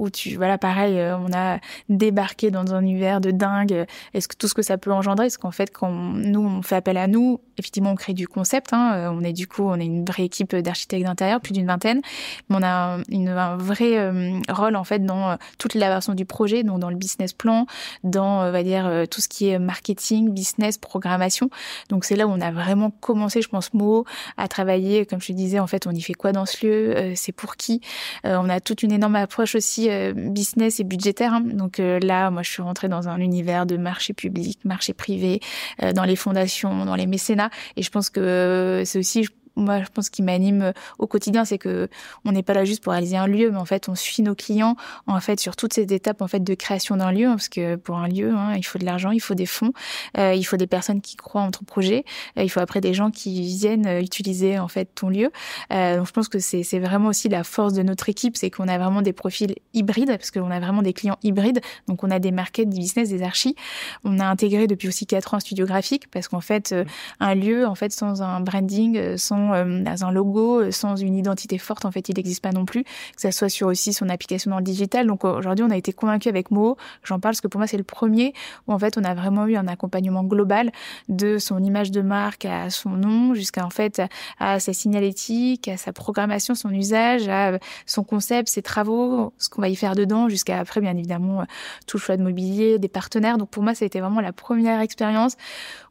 où tu voilà pareil euh, on a débarqué dans un univers de dingue. Est-ce que tout ce que ça peut engendrer est-ce qu'en fait quand nous on fait appel à nous effectivement on crée du concept hein, euh, on est du coup on est une vraie équipe d'architectes d'intérieur plus d'une vingtaine. Mais on a une, un vrai euh, rôle en fait dans toute la version du projet donc dans le business plan dans on va dire tout ce qui est marketing business programmation. Donc c'est là où on a vraiment commencé je pense Mo à travailler. Comme je te disais en fait on y fait quoi dans ce lieu c'est pour qui on a toute une énorme approche aussi business et budgétaire. Hein. Donc euh, là, moi, je suis rentrée dans un univers de marché public, marché privé, euh, dans les fondations, dans les mécénats. Et je pense que c'est aussi, moi, je pense qui m'anime euh, au quotidien, c'est que on n'est pas là juste pour réaliser un lieu, mais en fait, on suit nos clients en fait sur toutes ces étapes en fait de création d'un lieu, hein, parce que pour un lieu, hein, il faut de l'argent, il faut des fonds, euh, il faut des personnes qui croient en ton projet, euh, il faut après des gens qui viennent utiliser en fait ton lieu. Euh, donc, je pense que c'est c'est vraiment aussi la force de notre équipe, c'est qu'on a vraiment des profils hybrides, parce qu'on a vraiment des clients hybrides. Donc, on a des markets, des business, des archis. On a intégré depuis aussi quatre ans un studio graphique, parce qu'en fait, un lieu, en fait, sans un branding, sans euh, dans un logo, euh, sans une identité forte, en fait, il n'existe pas non plus. Que ça soit sur aussi son application dans le digital. Donc aujourd'hui, on a été convaincu avec Mo. J'en parle parce que pour moi, c'est le premier où en fait, on a vraiment eu un accompagnement global de son image de marque à son nom, jusqu'à en fait à sa signalétique, à sa programmation, son usage, à son concept, ses travaux, ce qu'on va y faire dedans, jusqu'à après, bien évidemment, tout le choix de mobilier, des partenaires. Donc pour moi, ça a été vraiment la première expérience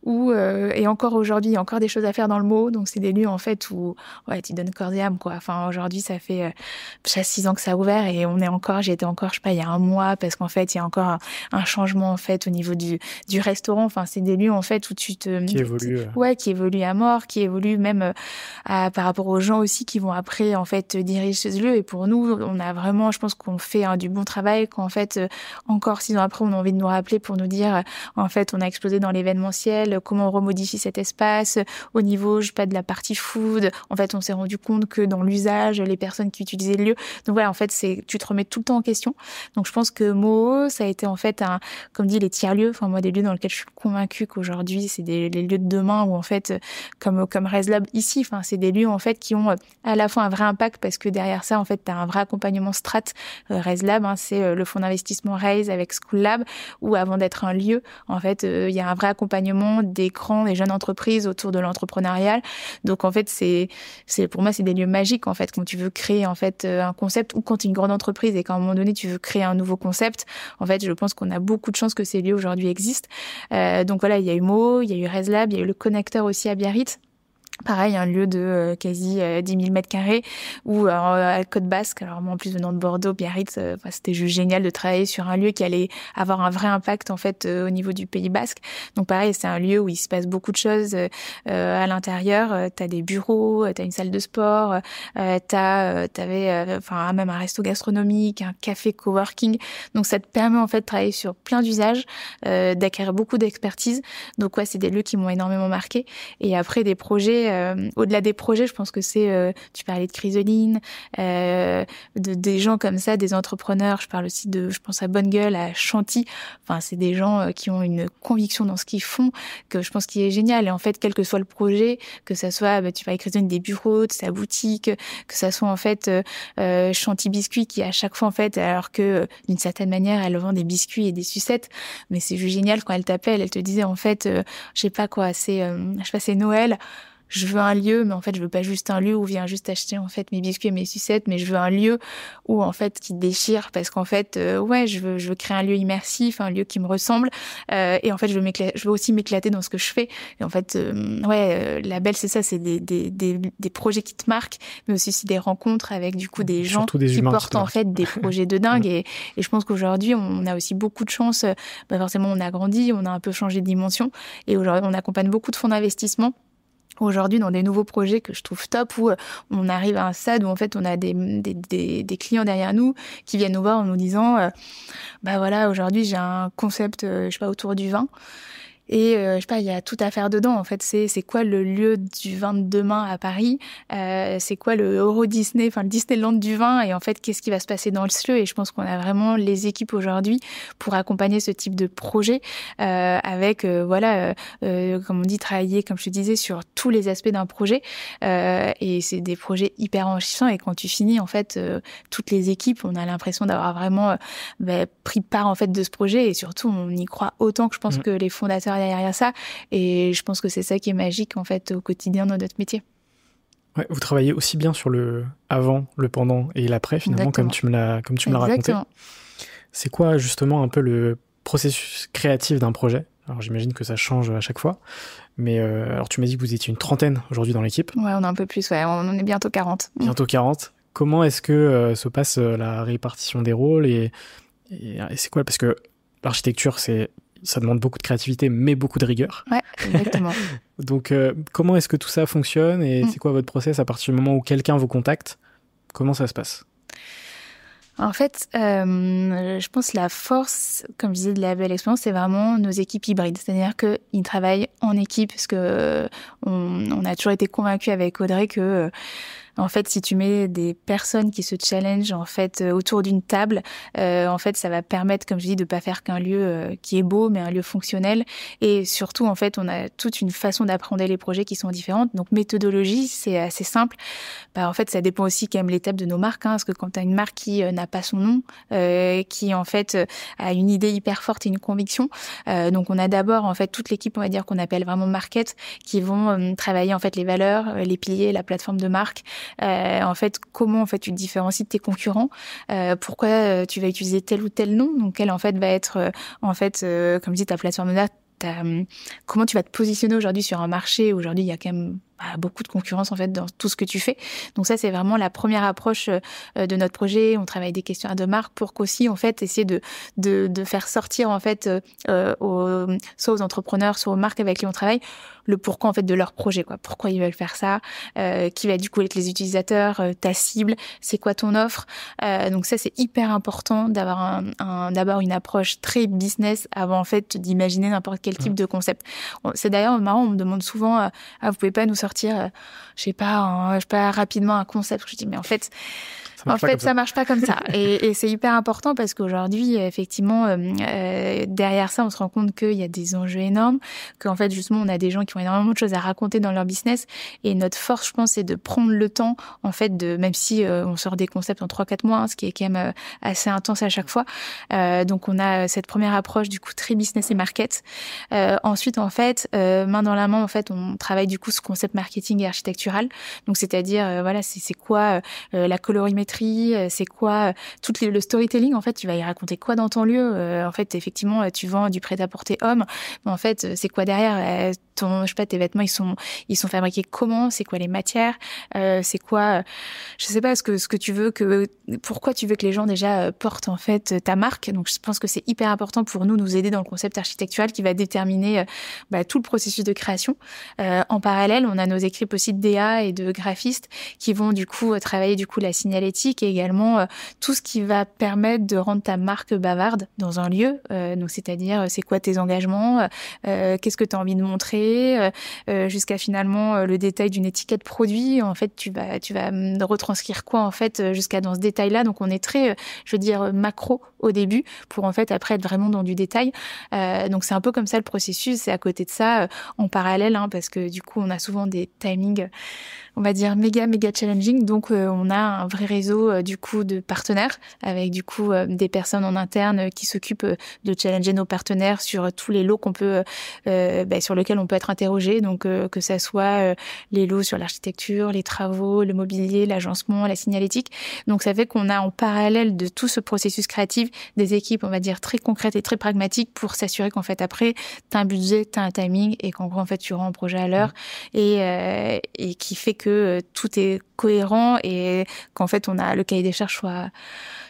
où, euh, et encore aujourd'hui, il y a encore des choses à faire dans le mot. Donc c'est des lieux en fait où ouais tu donnes corps et âme quoi. Enfin aujourd'hui ça fait euh, six ans que ça a ouvert et on est encore j'y étais encore je sais pas il y a un mois parce qu'en fait il y a encore un, changement en fait au niveau du du restaurant. Enfin c'est des lieux en fait où tu te qui évolue. Ouais qui évolue à mort, qui évolue même euh, à, par rapport aux gens aussi qui vont après en fait diriger ce lieu et pour nous on a vraiment je pense qu'on fait hein, du bon travail qu'en fait euh, encore six ans après on a envie de nous rappeler pour nous dire en fait on a explosé dans l'événementiel comment on remodifie cet espace au niveau je sais pas de la partie en fait on s'est rendu compte que dans l'usage les personnes qui utilisaient le lieu. Donc voilà en fait c'est tu te remets tout le temps en question. Donc je pense que Moho ça a été en fait un comme dit les tiers lieux enfin moi des lieux dans lesquels je suis convaincue qu'aujourd'hui c'est des les lieux de demain où en fait comme comme ResLab ici enfin c'est des lieux en fait qui ont à la fois un vrai impact parce que derrière ça en fait tu as un vrai accompagnement strat euh, ResLab hein, c'est euh, le fonds d'investissement Raise avec School Lab où avant d'être un lieu en fait euh, il y a un vrai accompagnement des grands et jeunes entreprises autour de l'entrepreneurial donc en fait c'est c'est pour moi c'est des lieux magiques en fait quand tu veux créer en fait un concept ou quand tu es une grande entreprise et qu'à un moment donné tu veux créer un nouveau concept en fait je pense qu'on a beaucoup de chance que ces lieux aujourd'hui existent. Euh, donc voilà il y a eu Mo il y a eu ResLab il y a eu le connecteur aussi à Biarritz Pareil, un lieu de euh, quasi 10 000 mètres carrés ou euh, à Côte Basque. Alors moi, en plus venant de Bordeaux, Biarritz, euh, c'était juste génial de travailler sur un lieu qui allait avoir un vrai impact en fait au niveau du Pays Basque. Donc pareil, c'est un lieu où il se passe beaucoup de choses à l'intérieur. T'as des bureaux, t'as une salle de sport, t'as, t'avais, enfin même un resto gastronomique, un café coworking. Donc ça te permet en fait de travailler sur plein d'usages, d'acquérir beaucoup d'expertise. Donc ouais, c'est des lieux qui m'ont énormément marqué. Et après des projets euh, au-delà des projets, je pense que c'est, euh, tu parlais de Chrysoline, euh, de, des gens comme ça, des entrepreneurs. Je parle aussi de, je pense à Bonne Gueule, à Chanty. Enfin, c'est des gens qui ont une conviction dans ce qu'ils font que je pense qui est génial. Et en fait, quel que soit le projet, que ça soit, bah, tu parlais de Chrysoline, des bureaux, de sa boutique, que ça soit en fait euh, Chanty Biscuit qui à chaque fois en fait, alors que d'une certaine manière, elle vend des biscuits et des sucettes, mais c'est juste génial quand elle t'appelle, elle te disait en fait, je sais pas quoi, c'est, je sais pas, c'est Noël je veux un lieu, mais en fait, je veux pas juste un lieu où vient juste acheter en fait mes biscuits et mes sucettes, mais je veux un lieu où en fait qui déchire parce qu'en fait, euh, ouais, je veux, je veux créer un lieu immersif, un lieu qui me ressemble, euh, et en fait, je veux je veux aussi m'éclater dans ce que je fais. Et en fait, euh, ouais, la belle, c'est ça, c'est des, des, des, des, projets qui te marquent, mais aussi, des rencontres avec du coup des gens qui portent en fait des projets de dingue. et, et, je pense qu'aujourd'hui, on a aussi beaucoup de chance. Bah forcément, on a grandi, on a un peu changé de dimension, et aujourd'hui, on accompagne beaucoup de fonds d'investissement aujourd'hui dans des nouveaux projets que je trouve top où euh, on arrive à un stade où en fait on a des, clients derrière nous qui viennent nous voir en nous disant euh, bah voilà aujourd'hui j'ai un concept euh, je sais pas autour du vin et euh, je sais pas, il y a tout à faire dedans. En fait, c'est c'est quoi le lieu du vin de demain à Paris? Euh, C'est quoi le Euro Disney, enfin le Disneyland du vin? Et en fait, qu'est-ce qui va se passer dans le lieu? Et je pense qu'on a vraiment les équipes aujourd'hui pour accompagner ce type de projet euh, avec euh, voilà, euh, comme on dit, travailler, comme je te disais, sur tous les aspects d'un projet. et c'est des projets hyper enrichissants. Et quand tu finis, en fait, toutes les équipes, on a l'impression d'avoir vraiment bah, pris part en fait de ce projet. Et surtout, on y croit autant que je pense mmh. que les fondateurs derrière ça. Et je pense que c'est ça qui est magique en fait au quotidien dans notre métier. Ouais, vous travaillez aussi bien sur le avant, le pendant et l'après finalement, comme tu me l'as comme tu me l'as raconté. C'est quoi justement un peu le processus créatif d'un projet? Alors j'imagine que ça change à chaque fois, mais euh, alors tu m'as dit que vous étiez une trentaine aujourd'hui dans l'équipe. Ouais, on est un peu plus. Ouais, on est bientôt 40. Bientôt 40. Comment est-ce que euh, se passe euh, la répartition des rôles et, et c'est quoi? Parce que l'architecture, c'est ça demande beaucoup de créativité, mais beaucoup de rigueur. Ouais, exactement. Donc, euh, comment est-ce que tout ça fonctionne et mm. c'est quoi votre process à partir du moment où quelqu'un vous contacte? Comment ça se passe? En fait, euh, je pense que la force, comme je disais, de la belle expérience, c'est vraiment nos équipes hybrides. C'est-à-dire qu'ils travaillent en équipe, parce que on, on a toujours été convaincus avec Audrey que en fait, si tu mets des personnes qui se challengent en fait euh, autour d'une table, euh, en fait, ça va permettre, comme je dis, de pas faire qu'un lieu euh, qui est beau, mais un lieu fonctionnel. Et surtout, en fait, on a toute une façon d'apprendre les projets qui sont différentes. Donc, méthodologie, c'est assez simple. Bah, en fait, ça dépend aussi quand même l'étape de nos marques, hein, parce que quand tu as une marque qui n'a pas son nom, qui en fait a une idée hyper forte et une conviction, donc on a d'abord en fait toute l'équipe, on va dire qu'on appelle vraiment market, qui vont travailler en fait les valeurs, les piliers, la plateforme de marque, euh, en fait, comment en fait tu te différencies de tes concurrents euh, Pourquoi euh, tu vas utiliser tel ou tel nom? Donc, quelle en fait va être en fait, comme je dis, ta plateforme de hum, comment tu vas te positionner aujourd'hui sur un marché? Aujourd'hui, il y a quand même bah, beaucoup de concurrence en fait dans tout ce que tu fais. Donc ça c'est vraiment la première approche euh, de notre projet. On travaille des questions de marque pour qu'aussi en fait essayer de, de, de faire sortir en fait euh, aux, soit aux entrepreneurs, soit aux marques avec qui on travaille le pourquoi en fait de leur projet quoi. Pourquoi ils veulent faire ça euh, Qui va du coup être les utilisateurs euh, Ta cible C'est quoi ton offre euh, Donc ça c'est hyper important d'avoir un, un d'abord une approche très business avant en fait d'imaginer n'importe quel type de concept. C'est d'ailleurs marrant, on me demande souvent ah vous pouvez pas nous sortir je sais pas je sais pas rapidement un concept. Je dis mais en fait en fait, ça. marche pas comme ça. et, et c'est hyper important parce qu'aujourd'hui, effectivement, euh, euh, derrière ça, on se rend compte qu'il y a des enjeux énormes, qu'en fait, justement, on a des gens qui ont énormément de choses à raconter dans leur business. Et notre force, je pense, c'est de prendre le temps, en fait, de même si euh, on sort des concepts en 3-4 mois, hein, ce qui est quand même euh, assez intense à chaque fois. donc, on a cette première approche du coup très business et market. ensuite, en fait, main dans la main, en fait, on travaille du coup ce concept marketing et architectural. Donc, c'est-à-dire, voilà, c'est quoi la colorimétrie euh, c'est quoi euh, tout le storytelling en fait tu vas y raconter quoi dans ton lieu euh, en fait effectivement tu vends du prêt-à-porter homme mais en fait c'est quoi derrière ton je sais pas tes vêtements ils sont ils sont fabriqués comment c'est quoi les matières c'est quoi je sais pas ce que ce que tu veux que pourquoi tu veux que les gens déjà portent en fait ta marque. Donc je pense que c'est hyper important pour nous nous aider dans le concept architectural qui va déterminer bah, tout le processus de création. En parallèle on a nos équipes aussi de DA et de graphistes qui vont du coup travailler du coup la signalétique et également euh, tout ce qui va permettre de rendre ta marque bavarde dans un lieu. Euh, donc, c'est-à-dire, c'est quoi tes engagements, euh, qu'est-ce que tu as envie de montrer, jusqu'à finalement le détail d'une étiquette produit. En fait, tu vas, tu vas retranscrire quoi en fait jusqu'à dans ce détail-là. Donc, on est très, je veux dire, macro au début pour en fait après être vraiment dans du détail. donc, c'est un peu comme ça le processus. C'est à côté de ça, en parallèle, hein, parce que du coup, on a souvent des timings on va dire méga méga challenging. Donc euh, on a un vrai réseau euh, du coup de partenaires avec du coup euh, des personnes en interne qui s'occupent de challenger nos partenaires sur tous les lots qu'on peut bah, sur lesquels on peut être interrogé. Donc que ça soit les lots sur l'architecture, les travaux, le mobilier, l'agencement, la signalétique. Donc ça fait qu'on a en parallèle de tout ce processus créatif des équipes, on va dire très concrètes et très pragmatiques pour s'assurer qu'en fait après tu as un budget, tu as un timing et qu'en gros en fait tu rends un projet à l'heure mmh. et, et qui fait que euh, tout est cohérent et qu'en fait on a le cahier des charges soit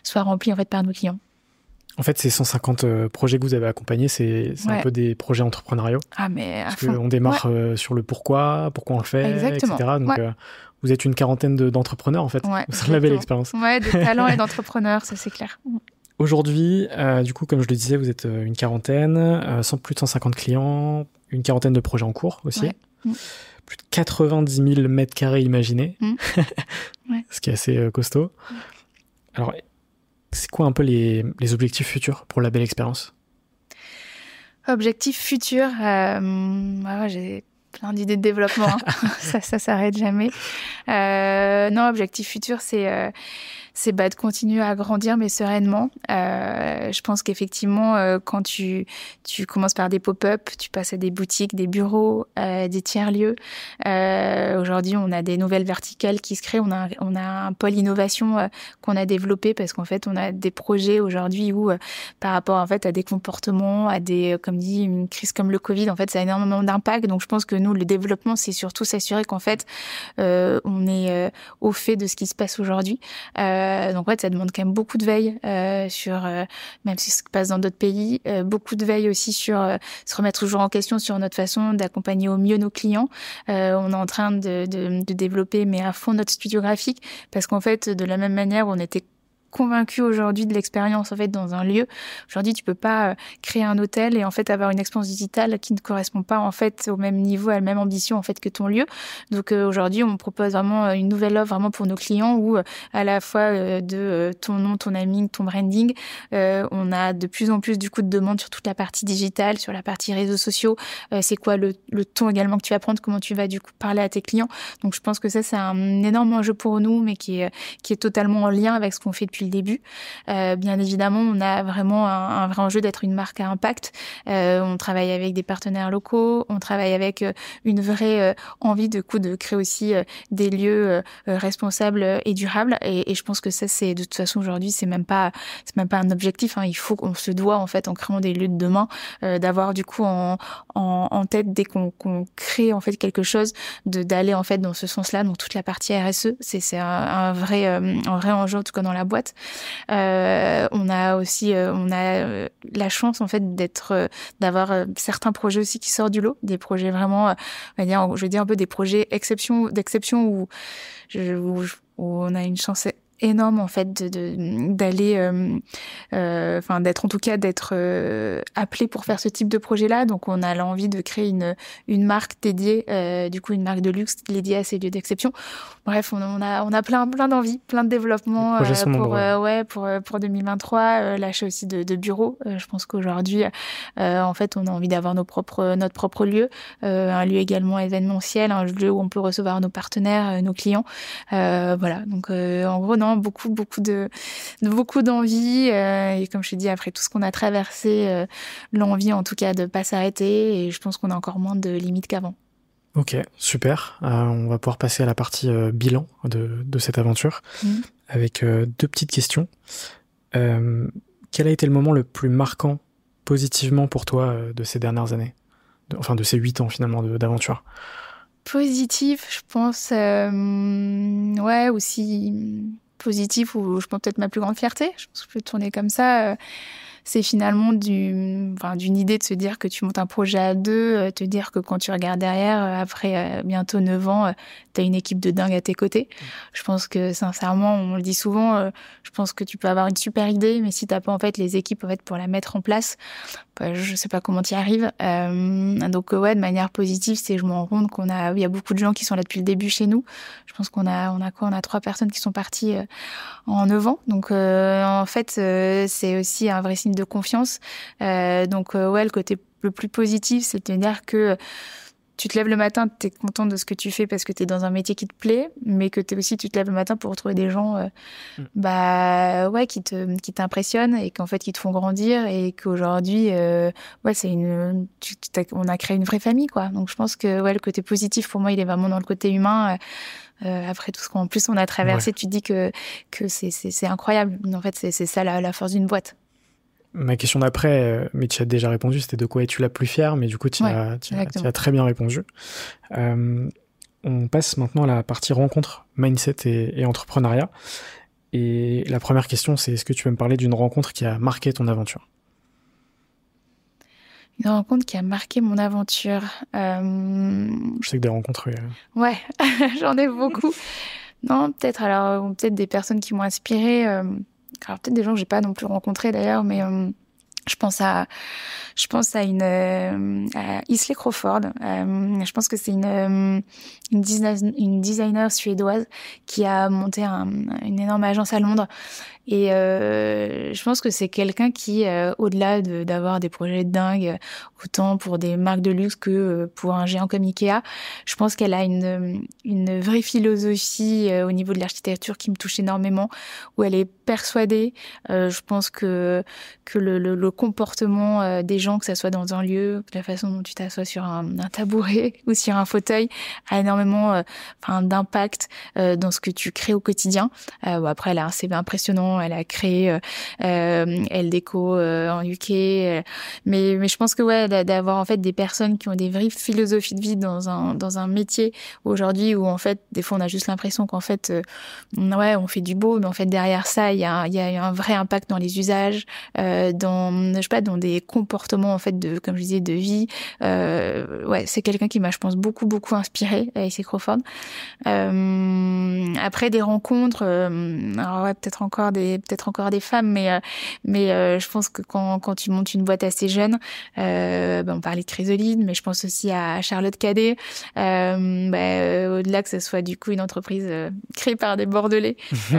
soit rempli en fait par nos clients. En fait, ces 150 euh, projets que vous avez accompagnés, c'est un peu des projets entrepreneuriaux. Ah, mais Parce qu'on démarre euh, sur le pourquoi, pourquoi on le fait, etc. Donc, vous êtes une quarantaine d'entrepreneurs, en fait. C'est une belle expérience. Ouais, de talents et d'entrepreneurs, ça c'est clair. Mm. Aujourd'hui, du coup, comme je le disais, vous êtes une quarantaine, sans plus de 150 clients, une quarantaine de projets en cours aussi. Plus de 90 000 mètres carrés imaginés, mmh. ce qui est assez euh, costaud. Alors, c'est quoi un peu les, les, objectifs futurs pour la belle expérience? Objectifs futurs, euh, j'ai plein d'idées de développement, hein. ça, ça s'arrête jamais. Euh, non, objectif futur, c'est c'est bah, de continuer à grandir, mais sereinement. Euh, je pense qu'effectivement, euh, quand tu, tu commences par des pop-up, tu passes à des boutiques, des bureaux, euh, des tiers-lieux. Euh, aujourd'hui, on a des nouvelles verticales qui se créent. On a, on a un pôle innovation euh, qu'on a développé parce qu'en fait, on a des projets aujourd'hui où, par rapport en fait à des comportements, à des, comme dit, une crise comme le Covid, en fait, ça a énormément d'impact. Donc, je pense que nous, le développement, c'est surtout s'assurer qu'en fait, on est au fait de ce qui se passe aujourd'hui. Euh, euh, donc ouais, ça demande quand même beaucoup de veille euh, sur, euh, même si ça se passe dans d'autres pays, beaucoup de veille aussi sur se remettre toujours en question sur notre façon d'accompagner au mieux nos clients. on est en train de, de développer mais à fond notre studio graphique parce qu'en fait, de la même manière, on était convaincu aujourd'hui de l'expérience en fait dans un lieu. Aujourd'hui, tu peux pas euh, créer un hôtel et en fait avoir une expérience digitale qui ne correspond pas en fait au même niveau, à la même ambition en fait que ton lieu. Donc euh, aujourd'hui, on propose vraiment euh, une nouvelle offre vraiment pour nos clients où à la fois de ton nom, ton naming, ton branding, on a de plus en plus du coup de demandes sur toute la partie digitale, sur la partie réseaux sociaux. c'est quoi le, le ton également que tu vas prendre, comment tu vas du coup parler à tes clients. Donc je pense que ça c'est un énorme enjeu pour nous, mais qui est qui est totalement en lien avec ce qu'on fait depuis le début. bien évidemment, on a vraiment un, vrai enjeu d'être une marque à impact. on travaille avec des partenaires locaux, on travaille avec une vraie envie de coup de créer aussi des lieux responsables et durables. Et, je pense que ça, c'est de toute façon aujourd'hui, c'est même pas, c'est même pas un objectif. Hein. Il faut qu'on se doit en fait en créant des lieux de demain d'avoir du coup en, en, tête dès qu'on crée en fait quelque chose, de d'aller en fait dans ce sens-là, donc toute la partie RSE, c'est un, un, vrai euh, un vrai enjeu en tout cas dans la boîte. Euh, on a aussi euh, on a euh, la chance en fait d'être d'avoir certains projets aussi qui sortent du lot, des projets vraiment, je veux dire un peu des projets exception d'exception où on a une chance énorme en fait de d'aller euh, euh, enfin d'être en tout cas d'être euh, appelé pour faire ce type de projet là donc on a l'envie de créer une une marque dédiée du coup une marque de luxe dédiée à ces lieux d'exception. Bref on, a on a plein plein d'envies plein de développement pour ouais pour pour 2023 l'achat aussi de, de bureaux. Je pense qu'aujourd'hui en fait on a envie d'avoir nos propres notre propre lieu un lieu également événementiel un lieu où on peut recevoir nos partenaires nos clients. Voilà. Donc en gros non beaucoup, beaucoup de, beaucoup d'envie. Euh, et comme je t'ai dit, après tout ce qu'on a traversé, euh, l'envie en tout cas de pas s'arrêter. Et je pense qu'on a encore moins de limites qu'avant. Ok, super. Euh, on va pouvoir passer à la partie bilan de, de, cette aventure mmh. avec deux petites questions. quel a été le moment le plus marquant positivement pour toi de ces dernières années? Enfin, de ces huit ans finalement d'aventure Positif, je pense. ouais, aussi positif ou je pense peut-être ma plus grande fierté. Je pense que je peux tourner comme ça. Euh, c'est finalement du, enfin, d'une idée de se dire que tu montes un projet à deux, euh, te dire que quand tu regardes derrière, euh, après bientôt 9 ans, tu as une équipe de dingue à tes côtés. Je pense que sincèrement, on le dit souvent, je pense que tu peux avoir une super idée, mais si t'as pas en fait les équipes en fait pour la mettre en place, je sais pas comment tu y arrives. donc ouais, de manière positive, c'est je me rends compte qu'on a, il y a beaucoup de gens qui sont là depuis le début chez nous. Je pense qu'on a, on a quoi? On a trois personnes qui sont parties en 9 ans. Donc euh, en fait, euh, c'est aussi un vrai signe de confiance. Euh, donc ouais, le côté le plus positif, c'est de dire que tu te lèves le matin, tu es content de ce que tu fais parce que tu es dans un métier qui te plaît, mais que tu aussi tu te lèves le matin pour retrouver des gens mm. bah ouais qui te qui t'impressionnent et qu'en fait qui te font grandir et qu'aujourd'hui ouais, c'est une on a créé une vraie famille quoi. Donc je pense que ouais le côté positif pour moi, il est vraiment dans le côté humain euh, après tout ce qu'en plus on a traversé, tu dis que, que c'est incroyable. En fait, c'est ça la, la force d'une boîte. Ma question d'après, euh, mais tu as déjà répondu, c'était de quoi es-tu la plus fière, mais du coup tu, as, tu, as, très bien répondu. Euh, on passe maintenant à la partie rencontre, mindset et, et entrepreneuriat. Et la première question, c'est est-ce que tu peux me parler d'une rencontre qui a marqué ton aventure? Une rencontre qui a marqué mon aventure. Euh... Je sais que des rencontres. Euh... Ouais, j'en ai beaucoup. non, peut-être alors peut-être des personnes qui m'ont inspiré. Euh... Alors peut-être des gens que j'ai pas non plus rencontrés d'ailleurs, mais euh, je pense à, je pense à une euh, Isley Crawford. Euh, je pense que c'est une une, designer, suédoise qui a monté un, une énorme agence à Londres. Et euh, je pense que c'est quelqu'un qui, euh, au-delà d'avoir des projets de dingue, autant pour des marques de luxe que pour un géant comme Ikea, je pense qu'elle a une, une vraie philosophie au niveau de l'architecture qui me touche énormément, où elle est persuadée. je pense que que le, le, le comportement euh, des gens, que ça soit dans un lieu, que la façon dont tu t'assois sur un, un, tabouret ou sur un fauteuil, a énormément euh, enfin, d'impact euh, dans ce que tu crées au quotidien. après, elle a un CV impressionnant, elle a créé Elle Déco en UK, mais mais je pense que ouais, d'avoir en fait des personnes qui ont des vraies philosophies de vie dans un dans un métier aujourd'hui où en fait des fois on a juste l'impression qu'en fait ouais on fait du beau, mais en fait derrière ça il y a y a un vrai impact dans les usages, dans je pas dans des comportements en fait de comme je disais de vie. Euh, ouais c'est quelqu'un qui m'a je pense beaucoup beaucoup inspiré Ace Crawford. Euh, après des rencontres euh, ouais peut-être encore des peut-être encore des femmes mais euh, mais euh, je pense que quand quand tu montes une boîte assez jeune ben, on parlait de Chrysolide mais je pense aussi à Charlotte Cadet ben, au-delà que ce soit du coup une entreprise créée par des Bordelais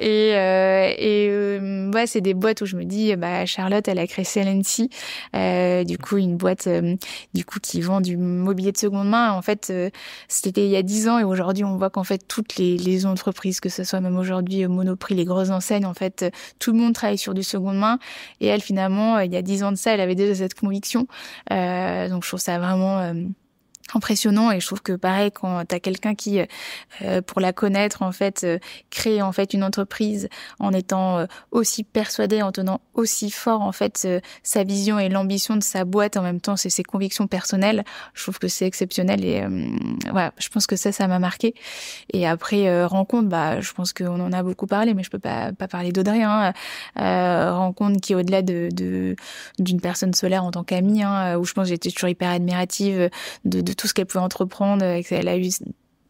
et et ouais c'est des boîtes où je me dis bah Charlotte elle a créé CLNC euh, du coup une boîte euh, du coup qui vend du mobilier de seconde main. En fait, euh, c'était il y a dix ans et aujourd'hui on voit qu'en fait toutes les, les entreprises, que ce soit même aujourd'hui Monoprix, les grosses enseignes, en fait, tout le monde travaille sur du seconde main. Et elle, finalement, il y a dix ans de ça, elle avait déjà cette conviction. donc, je trouve ça vraiment impressionnant et je trouve que pareil quand tu as quelqu'un qui euh, pour la connaître en fait euh, crée en fait une entreprise en étant euh, aussi persuadé en tenant aussi fort en fait sa vision et l'ambition de sa boîte en même temps c'est ses convictions personnelles je trouve que c'est exceptionnel et voilà je pense que ça ça m'a marqué et après rencontre bah je pense qu'on en a beaucoup parlé mais je peux pas pas parler d'Audrey hein. rencontre qui au-delà de d'une personne solaire en tant qu'amie hein, où je pense j'étais toujours hyper admirative de, de tout ce qu'elle pouvait entreprendre. Elle a eu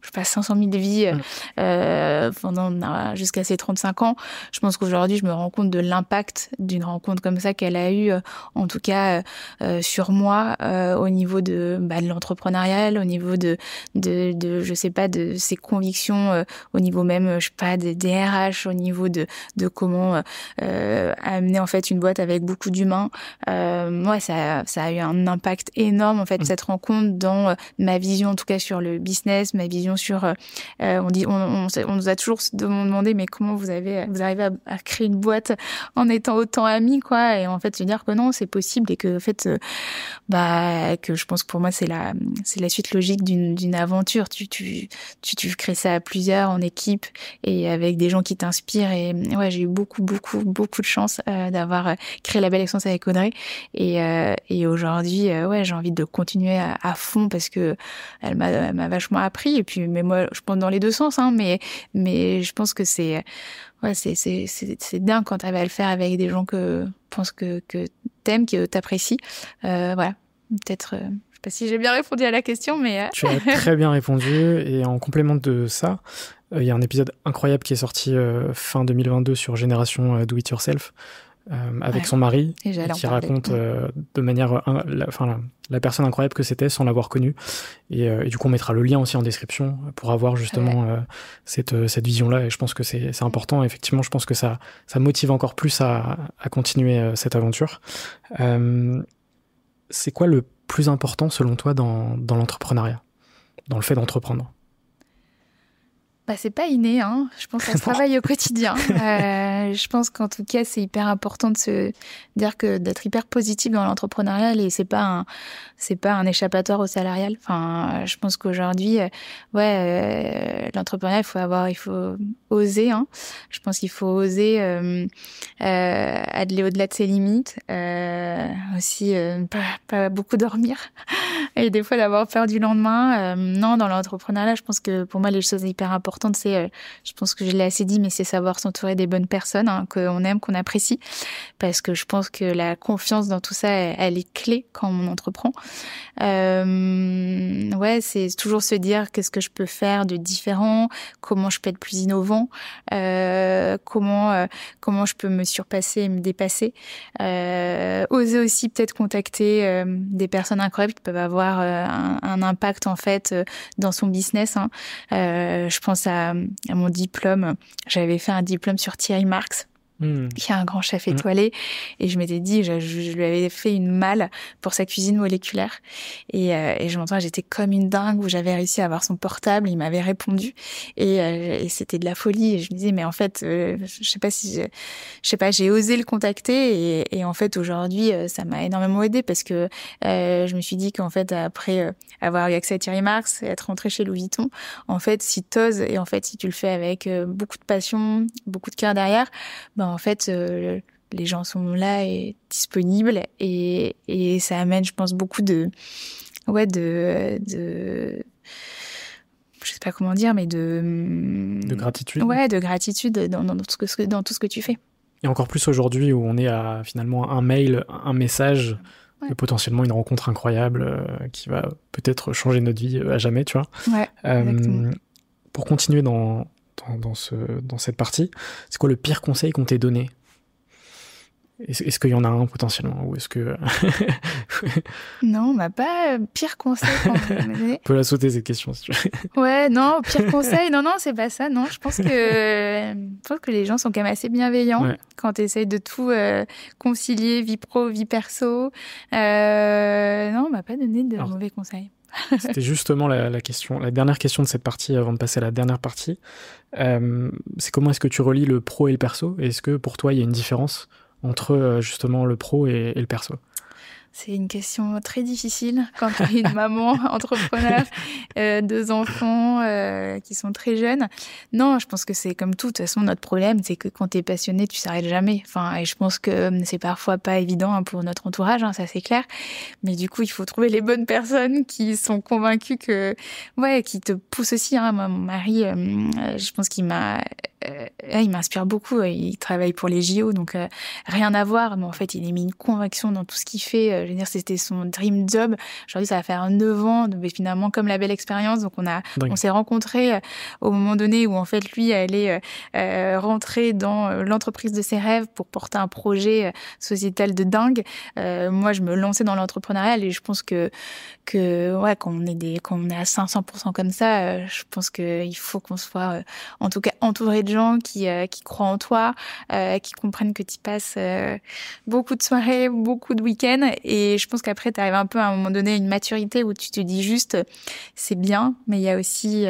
je sais pas, 500 000 vies euh, pendant jusqu'à ses 35 ans. Je pense qu'aujourd'hui, je me rends compte de l'impact d'une rencontre comme ça qu'elle a eu, euh, en tout cas euh, euh, sur moi, euh, au niveau de, bah, de l'entrepreneurial, au niveau de, de, de, je sais pas, de ses convictions, au niveau même, je sais pas, des DRH, au niveau de, de comment amener en fait une boîte avec beaucoup d'humains. moi, ça, ça a eu un impact énorme en fait mm. cette rencontre dans ma vision, en tout cas sur le business, ma vision sur. Euh, on dit, on, on, nous a toujours demandé, mais comment vous avez, vous arrivez à, créer une boîte en étant autant amis, quoi Et en fait, se dire que non, c'est possible et que, en fait, euh, bah, que je pense que pour moi, c'est la, c'est la suite logique d'une aventure. Tu, tu, tu, tu crées ça à plusieurs, en équipe et avec des gens qui t'inspirent. Et ouais, j'ai eu beaucoup, beaucoup, beaucoup de chance euh, d'avoir créé la belle expérience avec Audrey. Et, et aujourd'hui, ouais, j'ai envie de continuer à, fond parce que elle m'a vachement appris. Et puis mais moi, je pense dans les deux sens, hein, mais, mais je pense que c'est, ouais, c'est, c'est, c'est, dingue quand tu arrives à le faire avec des gens que pense que, que t'aimes, que t'apprécies. Euh, voilà. Peut-être, euh, je sais pas si j'ai bien répondu à la question, mais. Euh, tu as très bien répondu. Et en complément de ça, il y a un épisode incroyable qui est sorti fin 2022 sur Génération Do It Yourself. Euh, avec son mari, qui raconte euh, de manière, la, enfin la, personne incroyable que c'était sans l'avoir connue. Et, euh, et, du coup, on mettra le lien aussi en description pour avoir justement cette, cette vision-là. Et je pense que c'est important. Effectivement, je pense que ça, ça motive encore plus à, à continuer cette aventure. c'est quoi le plus important selon toi dans, dans l'entrepreneuriat, dans le fait d'entreprendre? Bah, c'est pas inné, hein. je pense qu'on travaille au quotidien. Euh, je pense qu'en tout cas, c'est hyper important de se dire que d'être hyper positif dans l'entrepreneuriat et c'est pas un, c'est pas un échappatoire au salarial. Enfin, je pense qu'aujourd'hui, euh, ouais, euh, l'entrepreneuriat, il faut avoir, il faut oser. Hein. Je pense qu'il faut oser euh, aller au-delà de ses limites, aussi pas, pas, beaucoup dormir et des fois d'avoir peur du lendemain. non, dans l'entrepreneuriat, je pense que pour moi, les choses hyper importantes c'est, euh, je pense que je l'ai assez dit, mais c'est savoir s'entourer des bonnes personnes hein, qu'on aime, qu'on apprécie, parce que je pense que la confiance dans tout ça, elle, est clé quand on entreprend. Euh, ouais, c'est toujours se dire qu'est-ce que je peux faire de différent, comment je peux être plus innovant, euh, comment comment je peux me surpasser et me dépasser. Oser aussi peut-être contacter des personnes incroyables qui peuvent avoir un, impact en fait dans son business. Hein. je pense à mon diplôme. J'avais fait un diplôme sur Thierry Marx Hmm. qui est un grand chef hmm. étoilé. Et je m'étais dit, je, je, lui avais fait une malle pour sa cuisine moléculaire. Et, euh, et je m'entends, j'étais comme une dingue où j'avais réussi à avoir son portable. Il m'avait répondu et, euh, et c'était de la folie. Et je me disais, mais en fait, euh, je sais pas si, je, je sais pas, j'ai osé le contacter et, et en fait aujourd'hui, euh, ça m'a énormément aidé parce que je me suis dit qu'en fait après avoir eu accès à Thierry Marx et être rentré chez Louis Vuitton, en fait, si t'oses et en fait si tu le fais avec beaucoup de passion, beaucoup de cœur derrière, ben en fait, euh, les gens sont là et disponibles et, et ça amène, je pense, beaucoup de, ouais, de, de, je sais pas comment dire, mais de, de gratitude. Ouais, de gratitude dans, dans, tout ce que, dans tout ce que tu fais. Et encore plus aujourd'hui où on est à finalement un mail, un message, et potentiellement une rencontre incroyable euh, qui va peut-être changer notre vie à jamais, tu vois. Ouais, euh, pour continuer dans, dans, ce, dans cette partie, c'est quoi le pire conseil qu'on t'ait donné? Est-ce qu'il y en a un potentiellement? Ou est-ce que Non, bah pas pire conseil. On peut la sauter cette question si tu veux. Ouais, non, pire conseil, non, non, c'est pas ça. Non, je pense que je pense que les gens sont quand même assez bienveillants quand tu essayes de tout euh, concilier vie pro, vie perso. Euh, non, on m'a pas donné de mauvais conseils. C'était justement la, question, la dernière question de cette partie avant de passer à la dernière partie. Euh, c'est comment est-ce que tu relis le pro et le perso? Est-ce que pour toi il y a une différence entre euh, justement le pro et, le perso? C'est une question très difficile quand tu es une maman entrepreneur, euh, deux enfants euh, qui sont très jeunes. Non, je pense que c'est comme tout. De toute façon, notre problème, c'est que quand tu es passionné, tu s'arrêtes jamais. Enfin, et je pense que hum, c'est parfois pas évident hein, pour notre entourage, hein, ça c'est clair. Mais du coup, il faut trouver les bonnes personnes qui sont convaincues que, ouais, qui te poussent aussi. Hein. mon mari, hum, je pense qu'il m'a euh, il m'inspire beaucoup. Il travaille pour les JO, donc euh, rien à voir. Mais en fait, il a mis une conviction dans tout ce qu'il fait. Euh, je veux dire, c'était son dream job. Aujourd'hui, ça va faire neuf ans, mais finalement, comme la belle expérience. Donc, on a, on s'est rencontrés au moment donné où en fait, lui allait rentrer dans l'entreprise de ses rêves pour porter un projet sociétal de dingue. moi, je me lançais dans l'entrepreneuriat et je pense que que ouais, quand on est des, quand on est à 500% comme ça, je pense qu'il faut qu'on soit, en tout cas, entouré de gens qui, euh, qui croient en toi, euh, qui comprennent que tu passes euh, beaucoup de soirées, beaucoup de week-ends. Et je pense qu'après, tu arrives un peu à un moment donné à une maturité où tu te dis juste, c'est bien, mais il y a aussi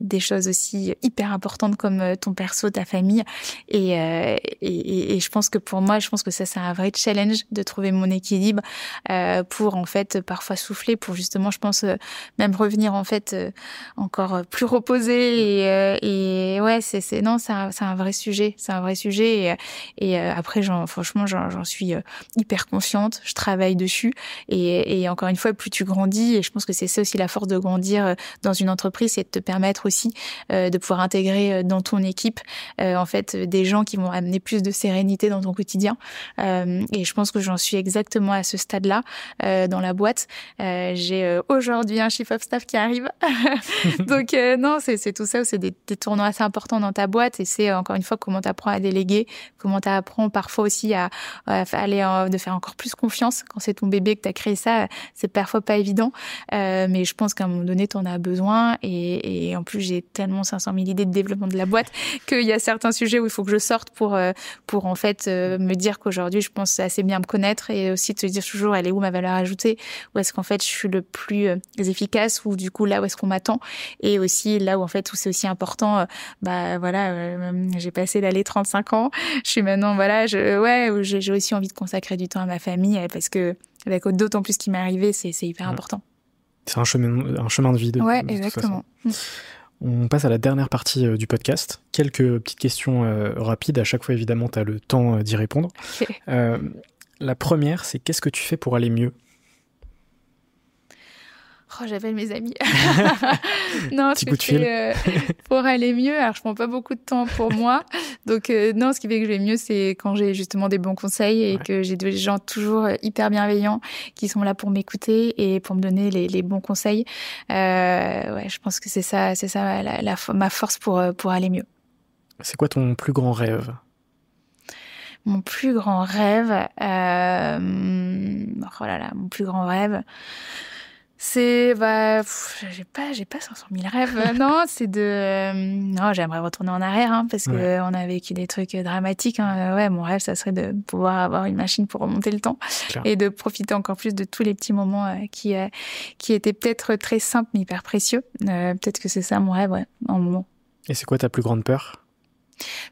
des choses aussi hyper importantes comme ton perso, ta famille. Et, et, et, je pense que pour moi, je pense que ça, c'est un vrai challenge de trouver mon équilibre pour en fait parfois souffler, pour justement, je pense, même revenir en fait encore plus reposé. Et, et ouais, c'est non, c'est un, vrai sujet. C'est un vrai sujet. Et, et euh, après, franchement, j'en suis euh, hyper consciente. Je travaille dessus. Et, et, encore une fois, plus tu grandis, et je pense que c'est ça aussi la force de grandir euh, dans une entreprise, c'est de te permettre aussi de pouvoir intégrer dans ton équipe, en fait, des gens qui vont amener plus de sérénité dans ton quotidien. et je pense que j'en suis exactement à ce stade-là dans la boîte. J'ai aujourd'hui un chief of staff qui arrive. Donc non, c'est tout ça. C'est des, des tournois assez importants dans ta boîte et c'est encore une fois comment tu apprends à déléguer, comment tu apprends parfois aussi à, aller de faire encore plus confiance quand c'est ton bébé que tu as créé ça, c'est parfois pas évident, euh, mais je pense qu'à un moment donné tu en as besoin et, en plus j'ai tellement 500 000 idées de développement de la boîte qu'il y a certains sujets où il faut que je sorte pour euh, pour en fait euh, me dire qu'aujourd'hui je pense assez bien me connaître et aussi te dire toujours elle est où ma valeur ajoutée, où est-ce qu'en fait je suis le plus efficace? Ou du coup là où est-ce qu'on m'attend? Et aussi là où en fait où c'est aussi important bah voilà euh, j'ai passé l'année 35 ans. Je suis maintenant, voilà, je, ouais, j'ai aussi envie de consacrer du temps à ma famille euh, parce que, avec d'autant plus qui m'est arrivé, c'est hyper important. C'est un chemin, un chemin de vie. De, ouais, exactement. Mm. On passe à la dernière partie euh, du podcast. Quelques petites questions rapides. À chaque fois, évidemment, tu as le temps d'y répondre. la première, c'est qu'est-ce que tu fais pour aller mieux? Oh, j'appelle mes amis. non, je fais, euh, pour aller mieux. Alors, je prends pas beaucoup de temps pour moi. Donc, euh, non, ce qui fait que je vais mieux, c'est quand j'ai justement des bons conseils et que j'ai des gens toujours euh, hyper bienveillants qui sont là pour m'écouter et pour me donner les, les bons conseils. ouais, je pense que c'est ça, c'est ça la, ma force pour, pour aller mieux. C'est quoi ton plus grand rêve? Mon plus grand rêve, oh là là, mon plus grand rêve. C'est bah j'ai pas j'ai pas 500 000 rêves. Euh, non c'est de euh, non j'aimerais retourner en arrière hein, parce que on a vécu des trucs dramatiques hein. ouais mon rêve ça serait de pouvoir avoir une machine pour remonter le temps et de profiter encore plus de tous les petits moments euh, qui qui étaient peut-être très simples mais hyper précieux. Peut-être que c'est ça mon rêve ouais en moment. Et c'est quoi ta plus grande peur?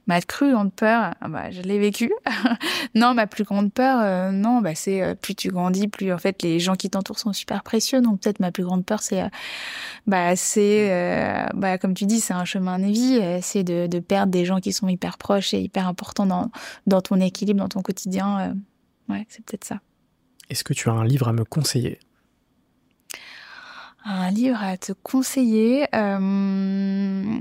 Ma plus grande peur, ah bah, je l'ai vécu. non, ma plus grande peur, euh, non, bah, c'est euh, plus tu grandis, plus en fait les gens qui t'entourent sont super précieux. Donc peut-être ma plus grande peur, c'est, euh, bah, c'est, bah, comme tu dis, c'est un chemin de vie, c'est de, de, perdre des gens qui sont hyper proches et hyper importants dans, dans ton équilibre, dans ton quotidien. ouais, c'est peut-être ça. Est-ce que tu as un livre à me conseiller? Un livre à te conseiller. Euh...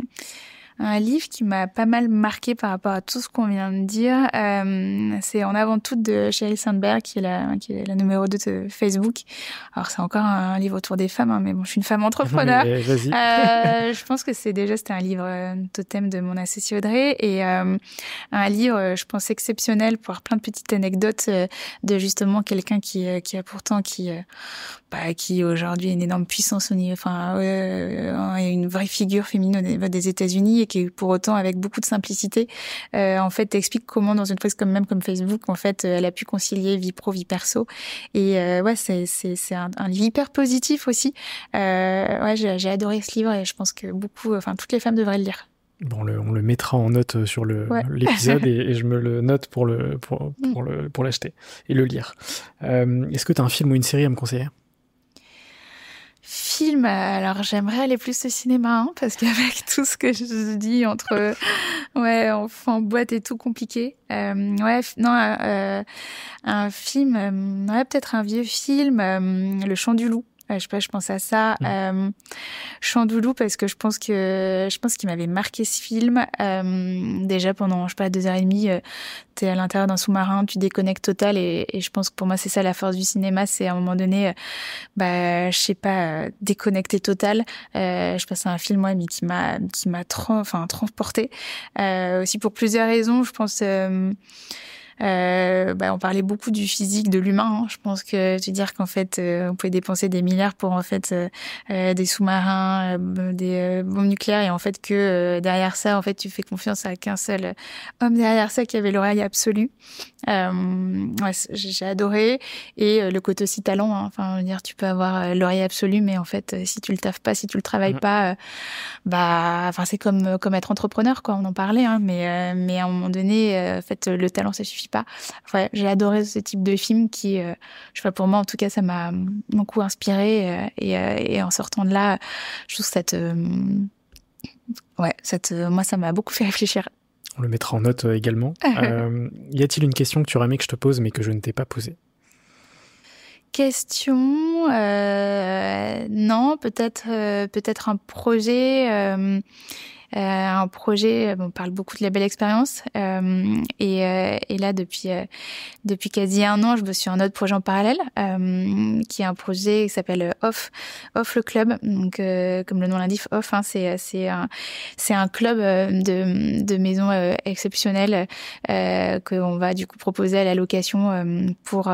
un livre qui m'a pas mal marqué par rapport à tout ce qu'on vient de dire. Euh, c'est En avant tout de Sheryl Sandberg, qui est la, qui est la numéro 2 de Facebook. Alors, c'est encore un livre autour des femmes, hein, mais bon, je suis une femme entrepreneur. euh, je pense que c'est déjà, c'était un livre euh, totem de mon associé Audrey et euh, un livre, je pense, exceptionnel pour avoir plein de petites anecdotes euh, de justement quelqu'un qui, qui a pourtant, qui, bah, qui aujourd'hui a une énorme puissance au niveau, enfin, euh, une vraie figure féminine des États-Unis et pour autant avec beaucoup de simplicité, euh, en fait, explique comment dans une prise comme même comme Facebook, en fait, elle a pu concilier vie pro, vie perso. Et euh, ouais, c'est c'est un, un, livre hyper positif aussi. Euh, ouais, j'ai adoré ce livre et je pense que beaucoup, enfin toutes les femmes devraient le lire. Bon, on le, on le, mettra en note sur l'épisode ouais. et, et, je me le note pour le pour, pour mm. le pour l'acheter et le lire. Euh, Est-ce que tu as un film ou une série à me conseiller? Film, alors j'aimerais aller plus au cinéma hein, parce qu'avec tout ce que je dis entre ouais enfant boîte et tout compliqué. Euh, ouais non euh, un film, euh, ouais peut-être un vieux film, euh, Le Chant du loup. Je sais pas, je pense à ça. Mmh. Euh, Chandoulou parce que je pense que je pense qu'il m'avait marqué ce film. Euh, déjà pendant je sais pas deux heures et demie, euh, t'es à l'intérieur d'un sous-marin, tu déconnectes total et, et, je pense que pour moi c'est ça la force du cinéma, c'est à un moment donné, bah je sais pas, déconnecter total. je passe à un film moi mais qui m'a qui m'a enfin transporté. aussi pour plusieurs raisons, je pense. Euh, bah, on parlait beaucoup du physique de l'humain. Hein. Je pense que tu dire qu'en fait, euh, on pouvait dépenser des milliards pour en fait euh, des sous-marins, euh, des bombes nucléaires, et en fait que derrière ça, en fait, tu fais confiance à qu'un seul homme derrière ça qui avait l'oreille absolue. Ouais, j'ai adoré et le côté aussi talent. Hein. Enfin, dire, tu peux avoir l'oreille absolue, mais en fait, si tu le taffes pas, si tu le travailles mmh. pas, bah, enfin, c'est comme comme être entrepreneur, quoi. On en parlait, hein, mais mais à un moment donné, en fait, le talent, ça suffit pas. Ouais, j'ai adoré ce type de film qui, euh, je sais pas, pour moi, en tout cas, ça m'a beaucoup inspiré. Euh, et, euh, et, en sortant de là, je trouve cette, ouais, cette, moi, ça m'a beaucoup fait réfléchir. On le mettra en note également. y a-t-il une question que tu aurais aimé que je te pose, mais que je ne t'ai pas posée? Question euh, non peut-être euh, peut-être un projet euh, euh, un projet, on parle beaucoup de la belle expérience. Euh, et, euh, et, là, depuis depuis quasi un an, je me suis un autre projet en parallèle, qui est un projet qui s'appelle Off, Off le club. Donc, comme le nom l'indique, Off, hein, c'est c'est un c'est un club de de maisons exceptionnelles qu'on va du coup proposer à la location pour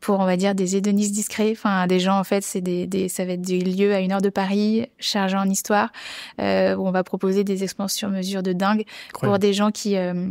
pour on va dire des hédonistes discrets. Enfin, des gens en fait, c'est des, des ça va être des lieux à une heure de Paris, chargés en histoire, où on va proposer des expériences sur mesure de dingue Incroyable. pour des gens qui, euh,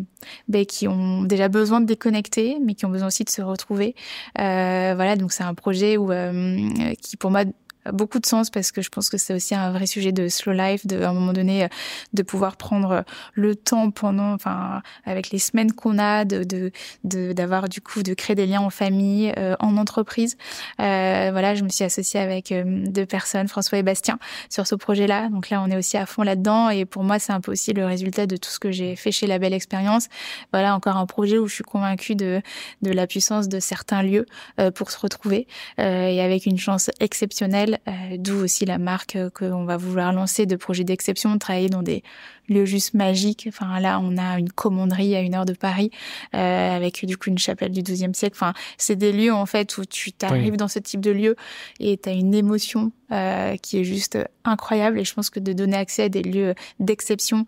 ben, qui ont déjà besoin de déconnecter, mais qui ont besoin aussi de se retrouver. Euh, voilà, donc c'est un projet où, euh, qui pour moi beaucoup de sens parce que je pense que c'est aussi un vrai sujet de slow life, de à un moment donné de pouvoir prendre le temps pendant, enfin avec les semaines qu'on a, de de d'avoir du coup de créer des liens en famille, euh, en entreprise. Euh, voilà, je me suis associée avec euh, deux personnes, François et Bastien, sur ce projet-là. Donc là, on est aussi à fond là-dedans et pour moi, c'est un peu aussi le résultat de tout ce que j'ai fait chez La Belle Expérience. Voilà, encore un projet où je suis convaincue de de la puissance de certains lieux euh, pour se retrouver euh, et avec une chance exceptionnelle euh, d'où aussi la marque euh, qu'on va vouloir lancer de projets d'exception, de travailler dans des lieux juste magiques. Enfin là, on a une commanderie à une heure de Paris euh, avec du coup une chapelle du XIIe siècle. Enfin, c'est des lieux en fait où tu t'arrives oui. dans ce type de lieu et tu as une émotion qui est juste incroyable. Et je pense que de donner accès à des lieux d'exception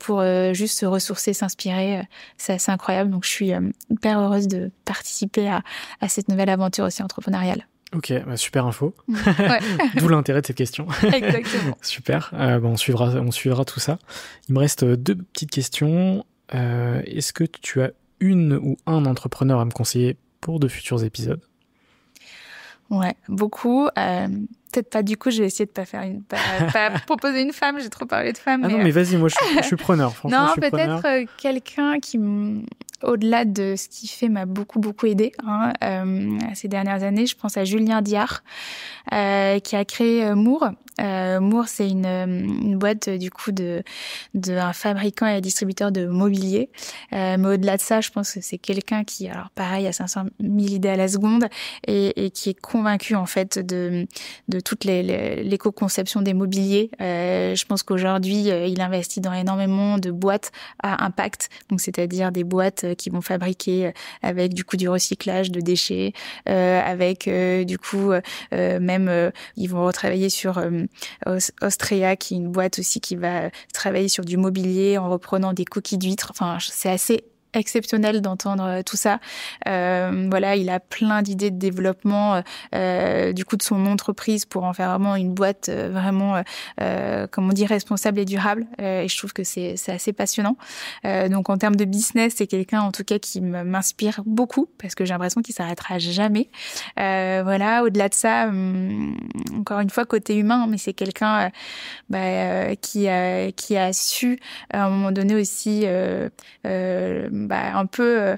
pour juste se ressourcer, s'inspirer, c'est assez incroyable. Donc je suis hyper heureuse de participer à, à cette nouvelle aventure aussi entrepreneuriale. Ok, bah super info. Ouais. D'où l'intérêt de cette question. Exactement. super. Euh, on suivra, on suivra tout ça. Il me reste deux petites questions. Euh, Est-ce que tu as une ou un entrepreneur à me conseiller pour de futurs épisodes? Ouais, beaucoup. Euh, Peut-être pas. Du coup, je vais essayer de pas faire une, pas, pas proposer une femme. J'ai trop parlé de femme. Ah mais non, mais vas-y, moi, je, je, suis preneur. non, peut-être euh, quelqu'un qui, au-delà de ce qu'il fait, m'a beaucoup beaucoup aidé hein, euh, ces dernières années. Je pense à Julien Diard, euh, qui a créé Moore. Moore, c'est une, une boîte du coup de, de un fabricant et distributeur de mobilier. Mais au-delà de ça, je pense que c'est quelqu'un qui, alors pareil, a 500 000 idées à la seconde et, et qui est convaincu en fait de, de toute l'éco-conception des mobiliers. je pense qu'aujourd'hui, il investit dans énormément de boîtes à impact, donc c'est-à-dire des boîtes qui vont fabriquer avec du coup du recyclage de déchets, avec du coup même ils vont retravailler sur Austria, qui est une boîte aussi qui va travailler sur du mobilier en reprenant des coquilles d'huîtres. Enfin, c'est assez exceptionnel d'entendre euh, tout ça. Euh, voilà, il a plein d'idées de développement euh, du coup de son entreprise pour en faire vraiment une boîte euh, vraiment, euh, comme on dit, responsable et durable. Euh, et je trouve que c'est assez passionnant. donc en termes de business, c'est quelqu'un en tout cas qui m'inspire beaucoup parce que j'ai l'impression qu'il s'arrêtera jamais. voilà, au-delà de ça, hum, encore une fois côté humain, mais c'est quelqu'un bah, qui a qui a su à un moment donné aussi bah, un peu euh,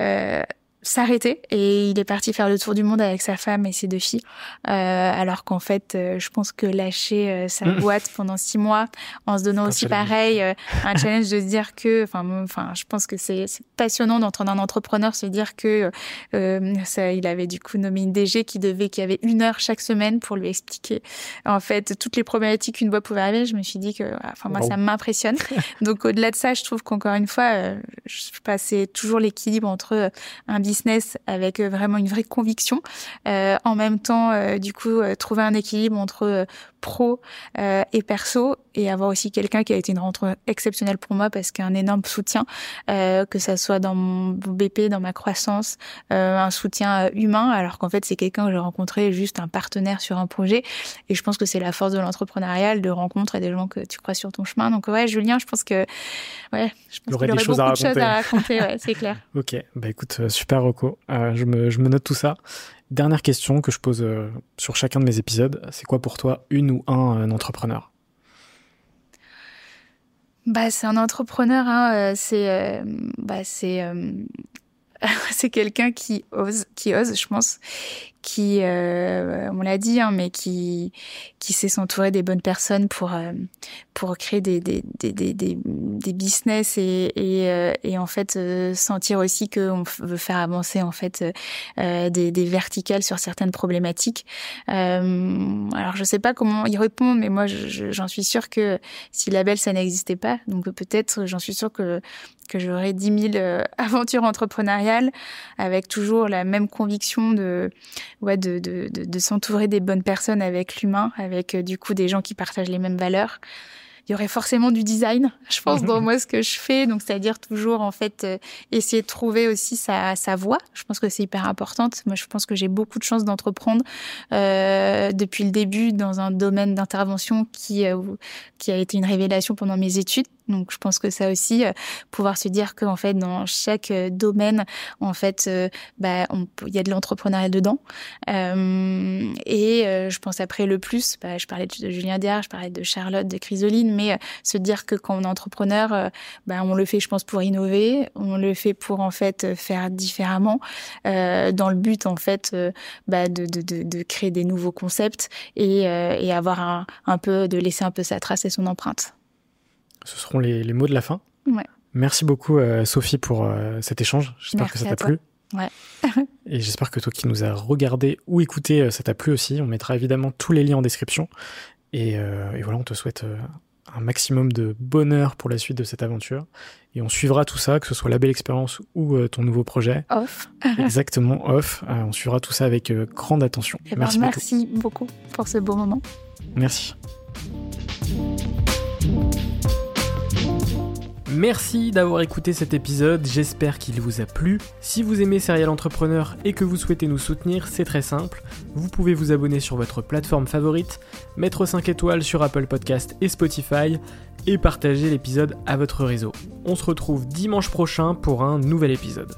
euh, s'arrêter et il est parti faire le tour du monde avec sa femme et ses deux filles. Euh, alors qu'en fait euh, je pense que lâcher euh, sa mm. boîte pendant six mois en se donnant aussi pareil euh, un challenge de se dire que enfin enfin je pense que c'est passionnant d'entendre un entrepreneur se dire que ça il avait du coup nommé une DG qui devait qui avait une heure chaque semaine pour lui expliquer en fait toutes les problématiques qu'une boîte pouvait arriver. Je me suis dit que enfin moi ça m'impressionne. Donc au-delà de ça je trouve qu'encore une fois je passais toujours l'équilibre entre un avec euh, vraiment une vraie conviction. Euh, en même temps, euh, du coup, trouver un équilibre entre pro et perso et avoir aussi quelqu'un qui a été une rencontre exceptionnelle pour moi parce qu'un énorme soutien, que ça soit dans mon BP, dans ma croissance, un soutien humain, alors qu'en fait c'est quelqu'un que j'ai rencontré juste un partenaire sur un projet. Et je pense que c'est la force de l'entrepreneurial de rencontrer des gens que tu crois sur ton chemin. Donc ouais, Julien, je pense que ouais, je pense qu'il aurait, beaucoup de choses à raconter, ouais, c'est clair. ok, bah écoute, super euh, je, me, note tout ça. Dernière question que je pose euh, sur chacun de mes épisodes. C'est quoi pour toi une ou un, entrepreneur? Bah, c'est un entrepreneur, hein, euh, c'est bah, c'est quelqu'un qui ose, qui ose, je pense, qui, euh, on l'a dit, hein, mais qui, qui sait s'entourer des bonnes personnes pour, euh, pour créer des, des, des, des, des business et, et, euh, et en fait sentir aussi qu'on veut faire avancer en fait des, des verticales sur certaines problématiques. alors je sais pas comment y répondre, mais moi j'en suis sûre que si la belle ça n'existait pas, donc peut-être j'en suis sûre que que j'aurais 10 000 aventures entrepreneuriales avec toujours la même conviction de ouais, de, de, de, de s'entourer des bonnes personnes avec l'humain, avec euh, du coup des gens qui partagent les mêmes valeurs. Il y aurait forcément du design, je pense, dans moi ce que je fais. Donc, c'est-à-dire toujours en fait euh, essayer de trouver aussi sa, sa voie. Je pense que c'est hyper importante. Moi, je pense que j'ai beaucoup de chance d'entreprendre euh, depuis le début dans un domaine d'intervention qui euh, qui a été une révélation pendant mes études. Donc je pense que ça aussi, euh, pouvoir se dire qu'en fait dans chaque euh, domaine, en fait, euh, bah, il y a de l'entrepreneuriat dedans. et je pense après le plus, bah, je parlais de, Julien Diard, je parlais de Charlotte, de Chrysoline, mais se dire que quand on est entrepreneur, bah, on le fait, je pense, pour innover, on le fait pour en fait faire différemment, dans le but en fait de, créer des nouveaux concepts et, avoir un peu de laisser un peu sa trace et son empreinte. Ce seront les, mots de la fin. Merci beaucoup, euh, Sophie, pour euh, cet échange. J'espère que ça t'a plu. et j'espère que toi qui nous as regardé ou écouté, euh, ça t'a plu aussi. On mettra évidemment tous les liens en description. Et, et voilà, on te souhaite un maximum de bonheur pour la suite de cette aventure. Et on suivra tout ça, que ce soit la belle expérience ou ton nouveau projet. Off. Exactement, off. on suivra tout ça avec grande attention. Eh ben, merci, merci beaucoup pour ce beau moment. Merci. Merci d'avoir écouté cet épisode, j'espère qu'il vous a plu. Si vous aimez Serial Entrepreneur et que vous souhaitez nous soutenir, c'est très simple. Vous pouvez vous abonner sur votre plateforme favorite, mettre 5 étoiles sur Apple Podcast et Spotify et partager l'épisode à votre réseau. On se retrouve dimanche prochain pour un nouvel épisode.